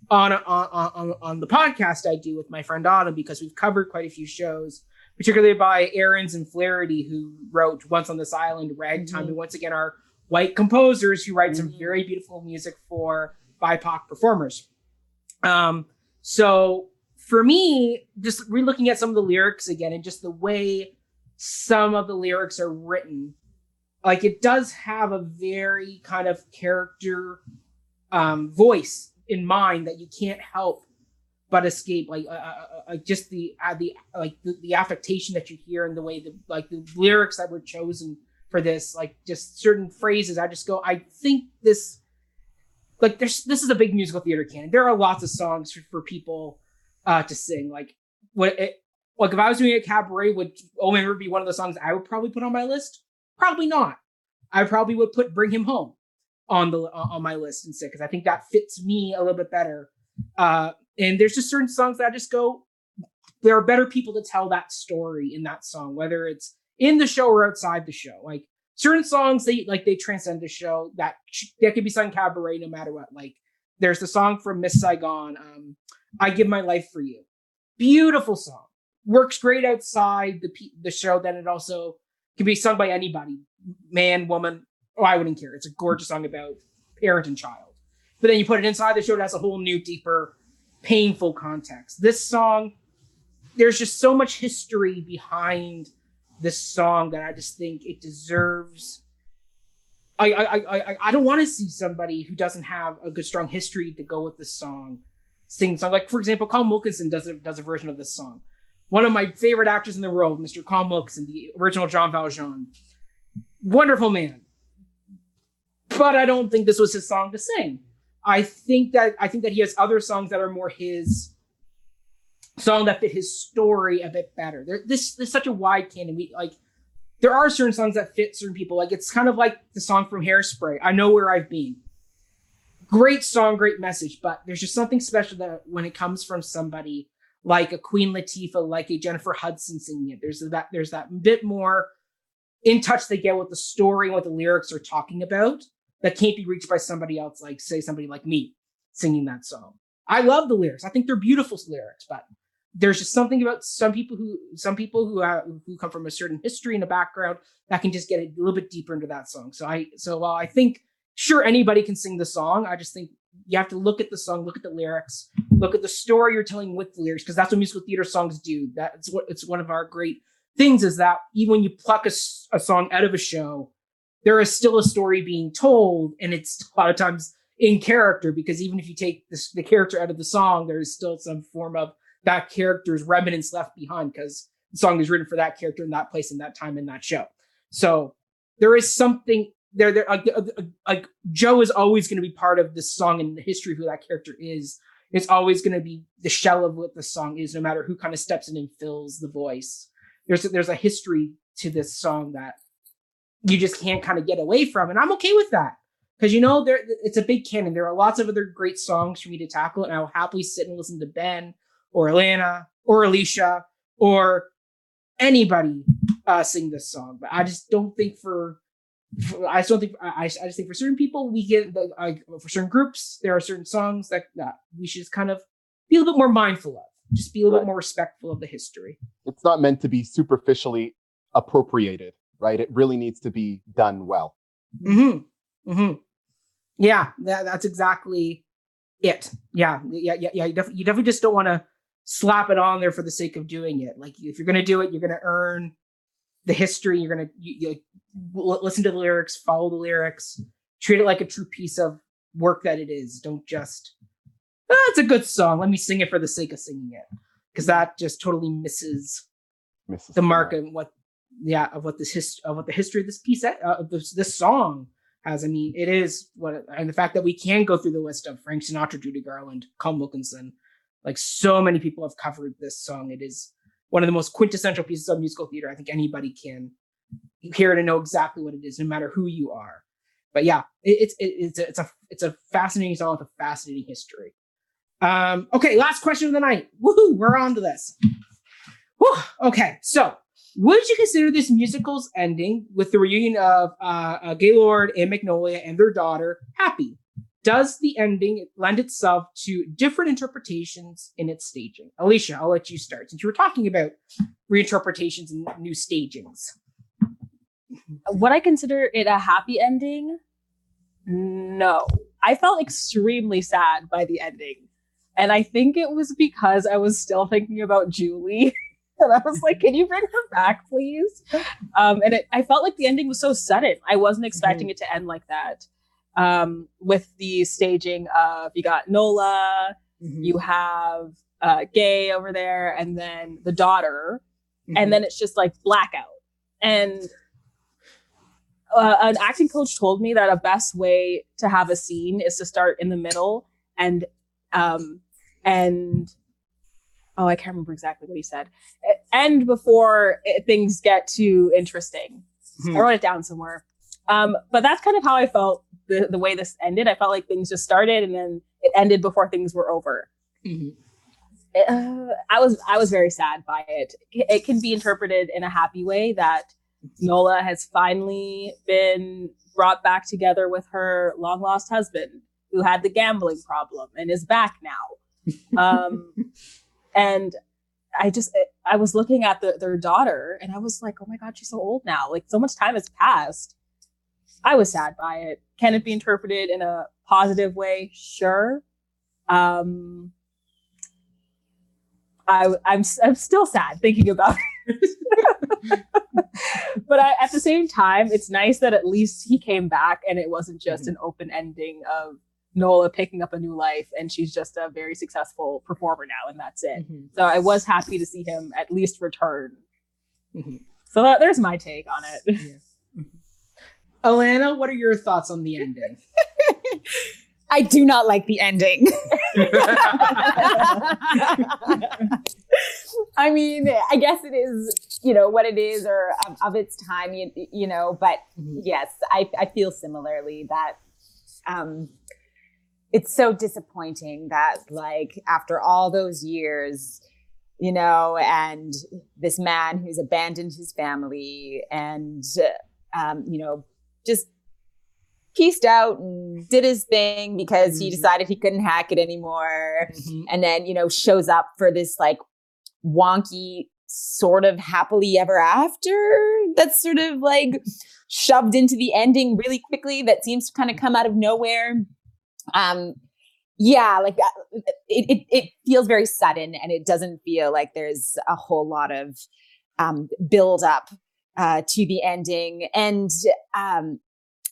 on on on, on the podcast I do with my friend Autumn because we've covered quite a few shows, particularly by Ahrens and Flaherty, who wrote "Once on This Island," "Ragtime," Mhm. who once again are white composers who write some Mhm. very beautiful music for BIPOC performers. Um, so for me, just re-looking at some of the lyrics again and just the way some of the lyrics are written, like it does have a very kind of character um, voice in mind that you can't help but escape like uh, uh, uh, just the uh, the like the, the affectation that you hear and the way the like the lyrics that were chosen for this like just certain phrases. I just go i think this like there's this is a big musical theater canon. There are lots of songs for, for people uh to sing. Like what it like if i was doing a cabaret would oh River be one of the songs i would probably put on my list? Probably not. I probably would put bring him home on the on my list instead because i think that fits me a little bit better. Uh and there's just certain songs that I just go, there are better people to tell that story in that song, whether it's in the show or outside the show. Like certain songs, they like they transcend the show. That that could be sung cabaret no matter what. Like there's the song from Miss Saigon, um, "I Give My Life for You." Beautiful song, works great outside the the show. Then it also can be sung by anybody, man, woman. Oh, I wouldn't care. It's a gorgeous song about parent and child. But then you put it inside the show, it has a whole new, deeper painful context. This song, there's just so much history behind this song that I just think it deserves. I I I I, don't want to see somebody who doesn't have a good strong history to go with the song sing song. Like for example, Colm Wilkinson does a does a version of this song. One of my favorite actors in the world, Mr. Colm Wilkinson, the original Jean Valjean. Wonderful man. But I don't think this was his song to sing. I think that I think that he has other songs that are more his song that fit his story a bit better. There, this this is such a wide canon. We like there are certain songs that fit certain people. Like it's kind of like the song from Hairspray. I know where I've been. Great song, great message, but there's just something special that when it comes from somebody like a Queen Latifah, like a Jennifer Hudson singing it. There's that there's that bit more in touch they get with the story and what the lyrics are talking about that can't be reached by somebody else, like say somebody like me singing that song. I love the lyrics. I think they're beautiful lyrics, but there's just something about some people who some people who have, who come from a certain history and a background that can just get a little bit deeper into that song. So I so while I think sure anybody can sing the song, I just think you have to look at the song, look at the lyrics, look at the story you're telling with the lyrics because that's what musical theater songs do. That's what it's one of our great things is that even when you pluck a, a song out of a show, there is still a story being told, and it's a lot of times in character because even if you take this, the character out of the song, there is still some form of that character's remnants left behind because the song is written for that character in that place in that time in that show. So there is something there. There, like, uh, uh, like Joe is always going to be part of this song and the history of who that character is. It's always going to be the shell of what the song is, no matter who kind of steps in and fills the voice. There's a, there's a history to this song that you just can't kind of get away from. And I'm okay with that. Because you know, there it's a big canon. There are lots of other great songs for me to tackle, and I'll happily sit and listen to Ben or Alana or Alicia or anybody uh, sing this song. But I just don't think for, for I just don't think I, I just think for certain people we get like for certain groups there are certain songs that, that we should just kind of be a little bit more mindful of. Just be a little bit more respectful of the history. It's not meant to be superficially appropriated, right? It really needs to be done well. Hmm. Hmm. Yeah, that, that's exactly it. Yeah, yeah, yeah, yeah. You, def- you definitely just don't want to slap it on there for the sake of doing it. Like if you're going to do it, you're going to earn the history. You're going to you, you, listen to the lyrics, follow the lyrics, treat it like a true piece of work that it is. Don't just oh, it's a good song. Let me sing it for the sake of singing it, because that just totally misses Mrs. the mark of what yeah of what this hist- of what the history of this piece uh, of this, this song has. I mean, it is what and the fact that we can go through the list of Frank Sinatra, Judy Garland, Colm Wilkinson, like so many people have covered this song. It is one of the most quintessential pieces of musical theater. I think anybody can hear it and know exactly what it is, no matter who you are. But yeah, it, it's it, it's a, it's a it's a fascinating song with a fascinating history. Um, okay, last question of the night. Woohoo! We're on to this. Whew. Okay, so would you consider this musical's ending with the reunion of uh, uh, Gaylord and Magnolia and their daughter happy? Does the ending lend itself to different interpretations in its staging? Alicia, I'll let you start since you were talking about reinterpretations and new stagings. would I consider it a happy ending? No. I felt extremely sad by the ending. And I think it was because I was still thinking about Julie. and I was like, can you bring her back, please? Um, and it, I felt like the ending was so sudden. I wasn't expecting mm-hmm. it to end like that. Um, with the staging of, you got Nola, mm-hmm. you have uh, Gay over there, and then the daughter. Mm-hmm. And then it's just like blackout. And uh, an acting coach told me that a best way to have a scene is to start in the middle and um and oh i can't remember exactly what he said end before it, things get too interesting hmm. i wrote it down somewhere um but that's kind of how i felt the, the way this ended i felt like things just started and then it ended before things were over mm-hmm. uh, i was i was very sad by it it can be interpreted in a happy way that Nola has finally been brought back together with her long lost husband who had the gambling problem and is back now. Um, and I just, I was looking at the, their daughter and I was like, oh my God, she's so old now. Like so much time has passed. I was sad by it. Can it be interpreted in a positive way? Sure. Um, I, I'm, I'm still sad thinking about it. but I, at the same time, it's nice that at least he came back and it wasn't just mm-hmm. an open ending of Nola picking up a new life and she's just a very successful performer now and that's it. Mm-hmm. So I was happy to see him at least return. Mm-hmm. So that, there's my take on it. Yeah. Alana, what are your thoughts on the ending? I do not like the ending. I mean, I guess it is, you know, what it is or of, of its time, you, you, know, but mm-hmm. yes, I, I feel similarly that um, it's so disappointing that, like, after all those years, you know, and this man who's abandoned his family and, um, you know, just pieced out and did his thing because mm-hmm. he decided he couldn't hack it anymore. Mm-hmm. And then, you know, shows up for this like wonky sort of happily ever after that's sort of like shoved into the ending really quickly that seems to kind of come out of nowhere. Um, yeah, like uh, it, it, it feels very sudden and it doesn't feel like there's a whole lot of um, build up uh, to the ending. And um,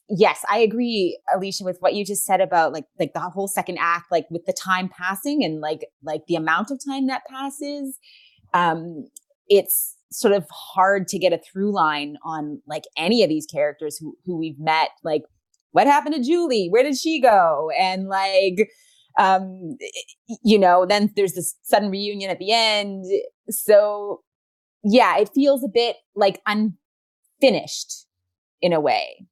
yes, I agree, Alicia, with what you just said about like like the whole second act, like with the time passing and like like the amount of time that passes. Um, it's sort of hard to get a through line on like any of these characters who who we've met. Like, what happened to Julie? Where did she go? And like, um, you know, then there's this sudden reunion at the end. So yeah, it feels a bit like unfinished in a way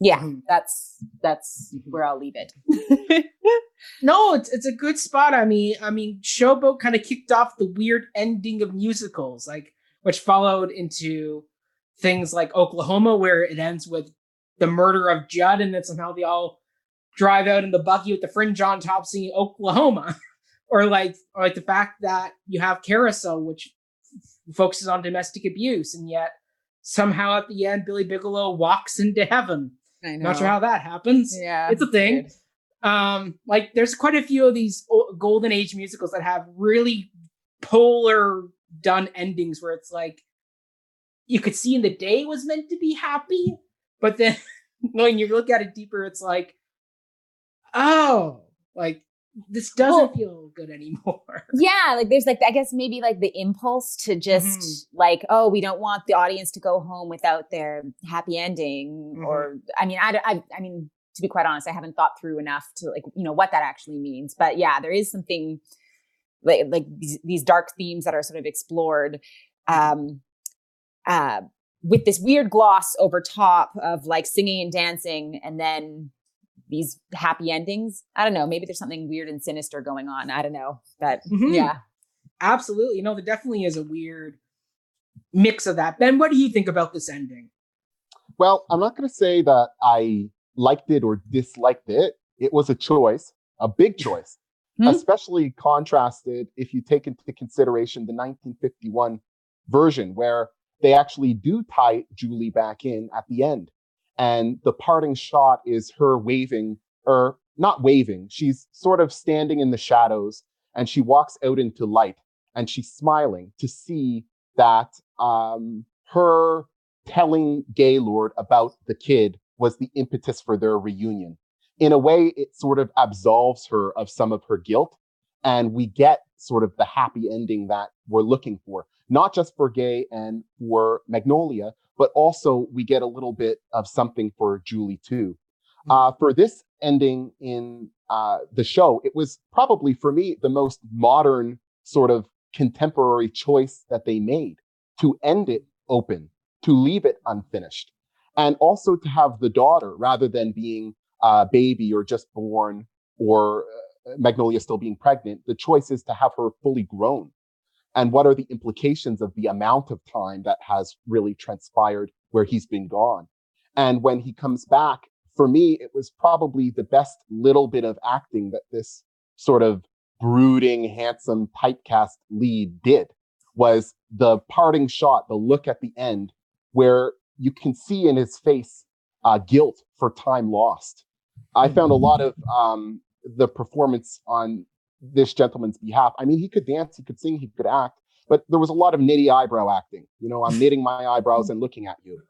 yeah mm-hmm. that's that's mm-hmm. where i'll leave it no it's, it's a good spot i mean i mean showboat kind of kicked off the weird ending of musicals like which followed into things like oklahoma where it ends with the murder of judd and then somehow they all drive out in the buggy with the fringe on top singing oklahoma or like or like the fact that you have carousel which focuses on domestic abuse and yet somehow at the end billy bigelow walks into heaven I know. not sure how that happens. Yeah, it's a thing. Um, like there's quite a few of these golden age musicals that have really polar done endings where it's like you could see in the day was meant to be happy, but then when you look at it deeper, it's like, oh, like this doesn't well, feel good anymore. Yeah, like there's like I guess maybe like the impulse to just mm-hmm. like oh we don't want the audience to go home without their happy ending mm-hmm. or I mean I, I I mean to be quite honest I haven't thought through enough to like you know what that actually means but yeah there is something like like these, these dark themes that are sort of explored um uh with this weird gloss over top of like singing and dancing and then these happy endings. I don't know. Maybe there's something weird and sinister going on. I don't know. But mm-hmm. yeah. Absolutely. You know, there definitely is a weird mix of that. Ben, what do you think about this ending? Well, I'm not going to say that I liked it or disliked it. It was a choice, a big choice, mm-hmm. especially contrasted if you take into consideration the 1951 version, where they actually do tie Julie back in at the end. And the parting shot is her waving, or not waving, she's sort of standing in the shadows and she walks out into light and she's smiling to see that um, her telling Gaylord about the kid was the impetus for their reunion. In a way, it sort of absolves her of some of her guilt, and we get sort of the happy ending that we're looking for, not just for Gay and for Magnolia, but also we get a little bit of something for Julie too. Mm-hmm. Uh, for this ending in uh, the show, it was probably for me the most modern sort of contemporary choice that they made to end it open, to leave it unfinished, and also to have the daughter rather than being a baby or just born or uh, Magnolia still being pregnant. The choice is to have her fully grown. And what are the implications of the amount of time that has really transpired where he's been gone? And when he comes back, for me, it was probably the best little bit of acting that this sort of brooding, handsome typecast lead did was the parting shot, the look at the end, where you can see in his face uh, guilt for time lost. I found a mm-hmm. lot of um, the performance on this gentleman's behalf. I mean, he could dance, he could sing, he could act, but there was a lot of nitty eyebrow acting. You know, I'm knitting my eyebrows and looking at you.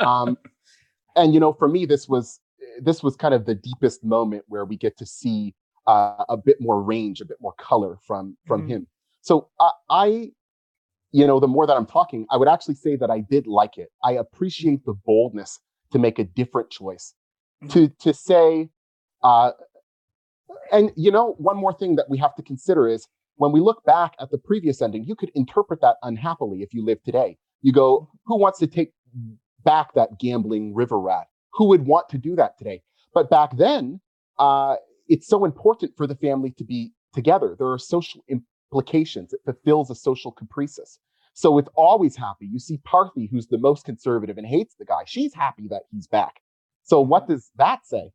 Um, and you know, for me, this was this was kind of the deepest moment where we get to see uh, a bit more range, a bit more color from from mm-hmm. him. So uh, I, you know, the more that I'm talking, I would actually say that I did like it. I appreciate the boldness to make a different choice, mm-hmm. to to say, uh, and you know, one more thing that we have to consider is when we look back at the previous ending, you could interpret that unhappily if you live today. You go, who wants to take back that gambling river rat? Who would want to do that today? But back then, uh, it's so important for the family to be together. There are social implications. It fulfills a social caprices. So it's always happy. You see Parthy, who's the most conservative and hates the guy. She's happy that he's back. So what does that say?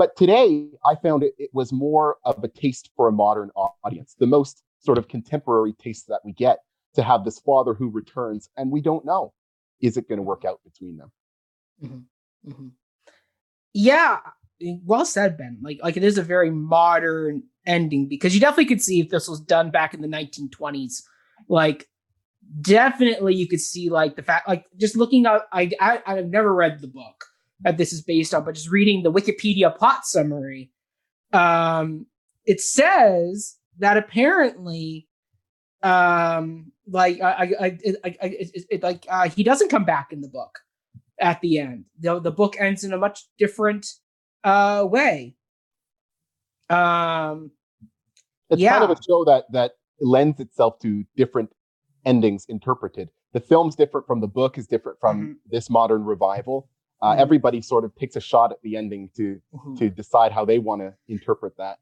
But today, I found it, it was more of a taste for a modern audience, the most sort of contemporary taste that we get to have this father who returns, and we don't know is it going to work out between them. Mm-hmm. Mm-hmm. Yeah, well said, Ben. Like, like it is a very modern ending because you definitely could see if this was done back in the 1920s. Like, definitely you could see like the fact, like just looking at. I, I I've never read the book that this is based on, but just reading the Wikipedia plot summary, um, it says that apparently, um, like I, I, I, I, it, it, like uh, he doesn't come back in the book at the end. The, the book ends in a much different uh, way. Um, it's yeah. kind of a show that that lends itself to different endings interpreted. The film's different from the book, is different from mm-hmm. this modern revival. Uh, mm-hmm. Everybody sort of takes a shot at the ending to mm-hmm. to decide how they want to interpret that.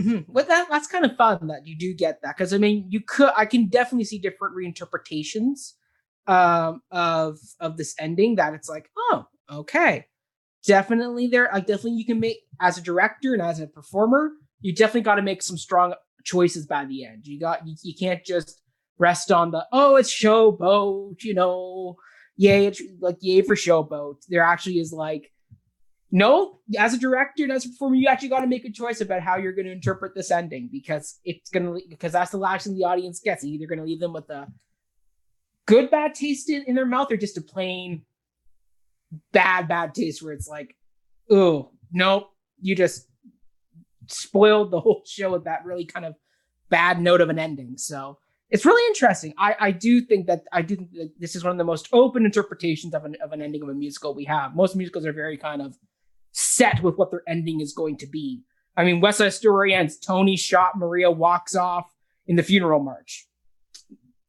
Mm-hmm. But that that's kind of fun that you do get that because I mean you could I can definitely see different reinterpretations um, of of this ending that it's like oh okay definitely there like definitely you can make as a director and as a performer you definitely got to make some strong choices by the end you got you, you can't just rest on the oh it's showboat you know yay it's like yay for showboat there actually is like no as a director and as a performer you actually got to make a choice about how you're going to interpret this ending because it's going to because that's the last thing the audience gets you're either going to leave them with a good bad taste in, in their mouth or just a plain bad, bad taste where it's like, oh, nope, you just spoiled the whole show with that really kind of bad note of an ending. So it's really interesting. I, I do think that I do think that this is one of the most open interpretations of an, of an ending of a musical we have. Most musicals are very kind of set with what their ending is going to be. I mean, West Side Story ends. Tony shot Maria walks off in the funeral march.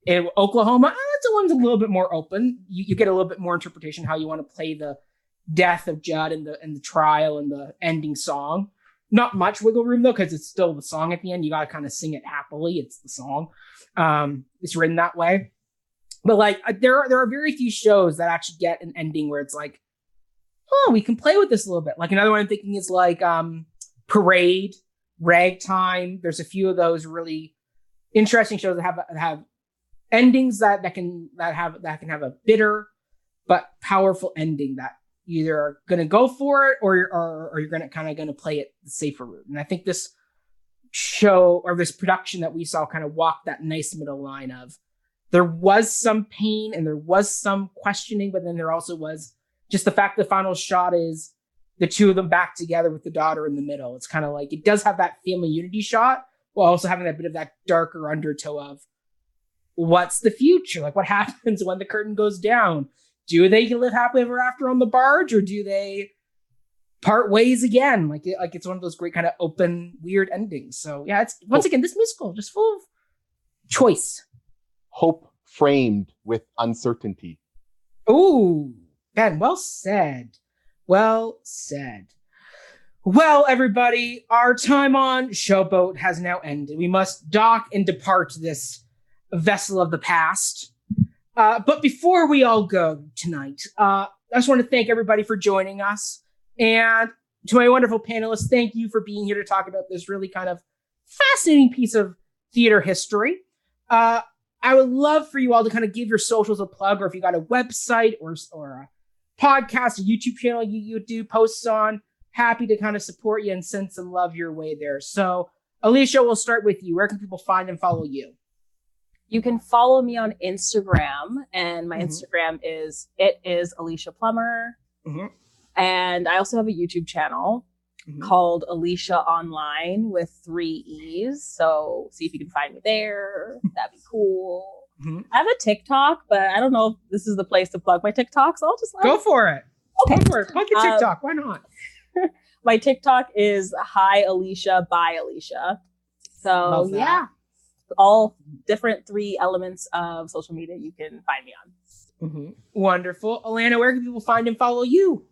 In Oklahoma, uh, that's the one's a little bit more open. You, you get a little bit more interpretation how you want to play the death of Judd and the and the trial and the ending song. Not much wiggle room though, because it's still the song at the end. You gotta kind of sing it happily. It's the song. Um, it's written that way. But like uh, there are there are very few shows that actually get an ending where it's like, oh, we can play with this a little bit. Like another one I'm thinking is like um Parade, Ragtime. There's a few of those really interesting shows that have that have endings that that can that have that can have a bitter but powerful ending that either are going to go for it or or, or you're going to kind of going to play it the safer route. And I think this show or this production that we saw kind of walked that nice middle line of there was some pain and there was some questioning, but then there also was just the fact the final shot is the two of them back together with the daughter in the middle. It's kind of like it does have that family unity shot while also having that bit of that darker undertow of what's the future? Like what happens when the curtain goes down? Do they live happily ever after on the barge or do they part ways again? Like, like it's one of those great kind of open, weird endings. So yeah, it's once again, this musical just full of choice. Hope framed with uncertainty. Oh, Ben, well said. Well said. Well, everybody, our time on Showboat has now ended. We must dock and depart this vessel of the past. Uh, but before we all go tonight, uh, I just want to thank everybody for joining us. And to my wonderful panelists, thank you for being here to talk about this really kind of fascinating piece of theater history. Uh, I would love for you all to kind of give your socials a plug, or if you got a website or, or a podcast, a YouTube channel you, you do posts on, happy to kind of support you and send some love your way there. So, Alicia, we'll start with you. Where can people find and follow you? You can follow me on Instagram, and my mm-hmm. Instagram is it is Alicia Plummer. Mm-hmm. And I also have a YouTube channel mm-hmm. called Alicia Online with three E's. So see if you can find me there. That'd be cool. Mm-hmm. I have a TikTok, but I don't know if this is the place to plug my TikTok. So I'll just go for it. Okay. Go for it. Plug your um, TikTok. Why not? my TikTok is Hi Alicia by Alicia. So yeah, all different three elements of social media you can find me on. Mm-hmm. Wonderful. Alana, where can people find and follow you?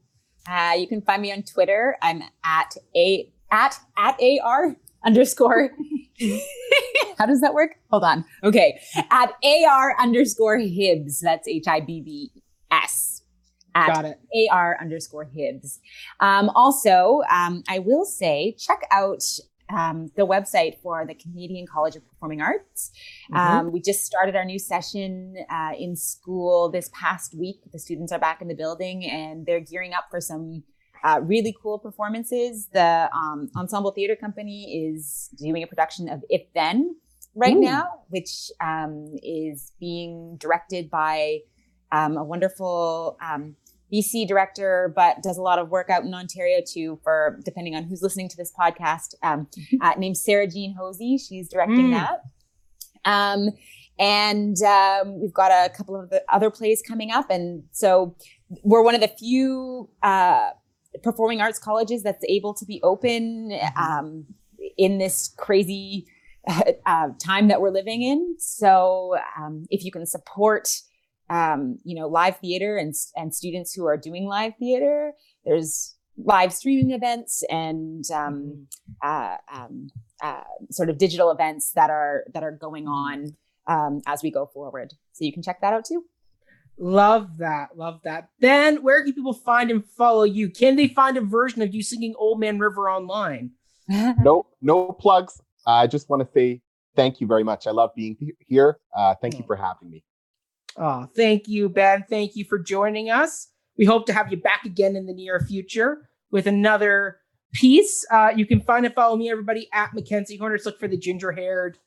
Uh, you can find me on Twitter. I'm at a at at ar underscore. How does that work? Hold on. Okay, at ar underscore Hibbs. That's H I B B S. At Got it. AR underscore Hibbs. Um, also, um, I will say, check out um, the website for the Canadian College of Performing Arts. Mm-hmm. Um, we just started our new session uh, in school this past week. The students are back in the building and they're gearing up for some uh, really cool performances. The um, Ensemble Theater Company is doing a production of If Then right Ooh. now, which um, is being directed by um, a wonderful um, BC director, but does a lot of work out in Ontario too. For depending on who's listening to this podcast, um, uh, named Sarah Jean Hosey. She's directing mm. that. Um, and um, we've got a couple of the other plays coming up, and so we're one of the few uh, performing arts colleges that's able to be open mm-hmm. um, in this crazy uh, time that we're living in. So um, if you can support um, you know, live theater and, and students who are doing live theater. There's live streaming events and um, mm-hmm. uh, um, uh, sort of digital events that are that are going on um, as we go forward. So you can check that out too. Love that, love that. Ben, where can people find and follow you? Can they find a version of you singing "Old Man River" online? no, no plugs. I just want to say thank you very much. I love being here. Uh, thank you for having me. Oh, thank you, Ben. Thank you for joining us. We hope to have you back again in the near future with another piece. Uh, you can find and follow me, everybody, at Mackenzie Horners. Look for the ginger haired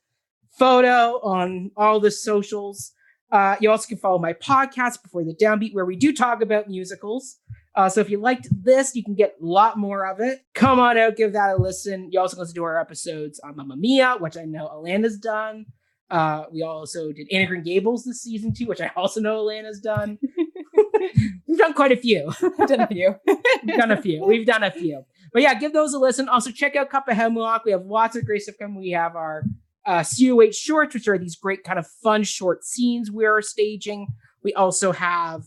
photo on all the socials. Uh, you also can follow my podcast, Before the Downbeat, where we do talk about musicals. Uh, so if you liked this, you can get a lot more of it. Come on out, give that a listen. You also listen to our episodes on Mamma Mia, which I know Alana's done. Uh, we also did Anne of Green Gables this season too, which I also know Alana's done. We've done quite a few. done a few. We've done a few. We've done a few. But yeah, give those a listen. Also, check out Cup of Hemlock. We have lots of great stuff coming. We have our uh, COH shorts, which are these great kind of fun short scenes we are staging. We also have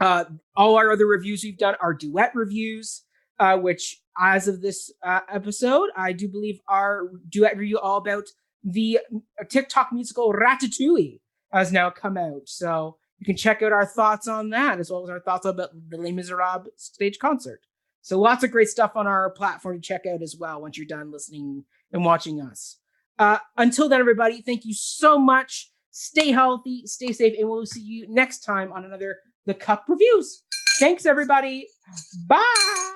uh, all our other reviews we've done, our duet reviews, uh, which as of this uh, episode, I do believe our duet review all about the TikTok musical Ratatouille has now come out. So you can check out our thoughts on that, as well as our thoughts about the Les Miserables stage concert. So lots of great stuff on our platform to check out as well once you're done listening and watching us. Uh, until then, everybody, thank you so much. stay healthy, stay safe, and we'll see you next time on another The Cup Reviews. Thanks, everybody. Bye.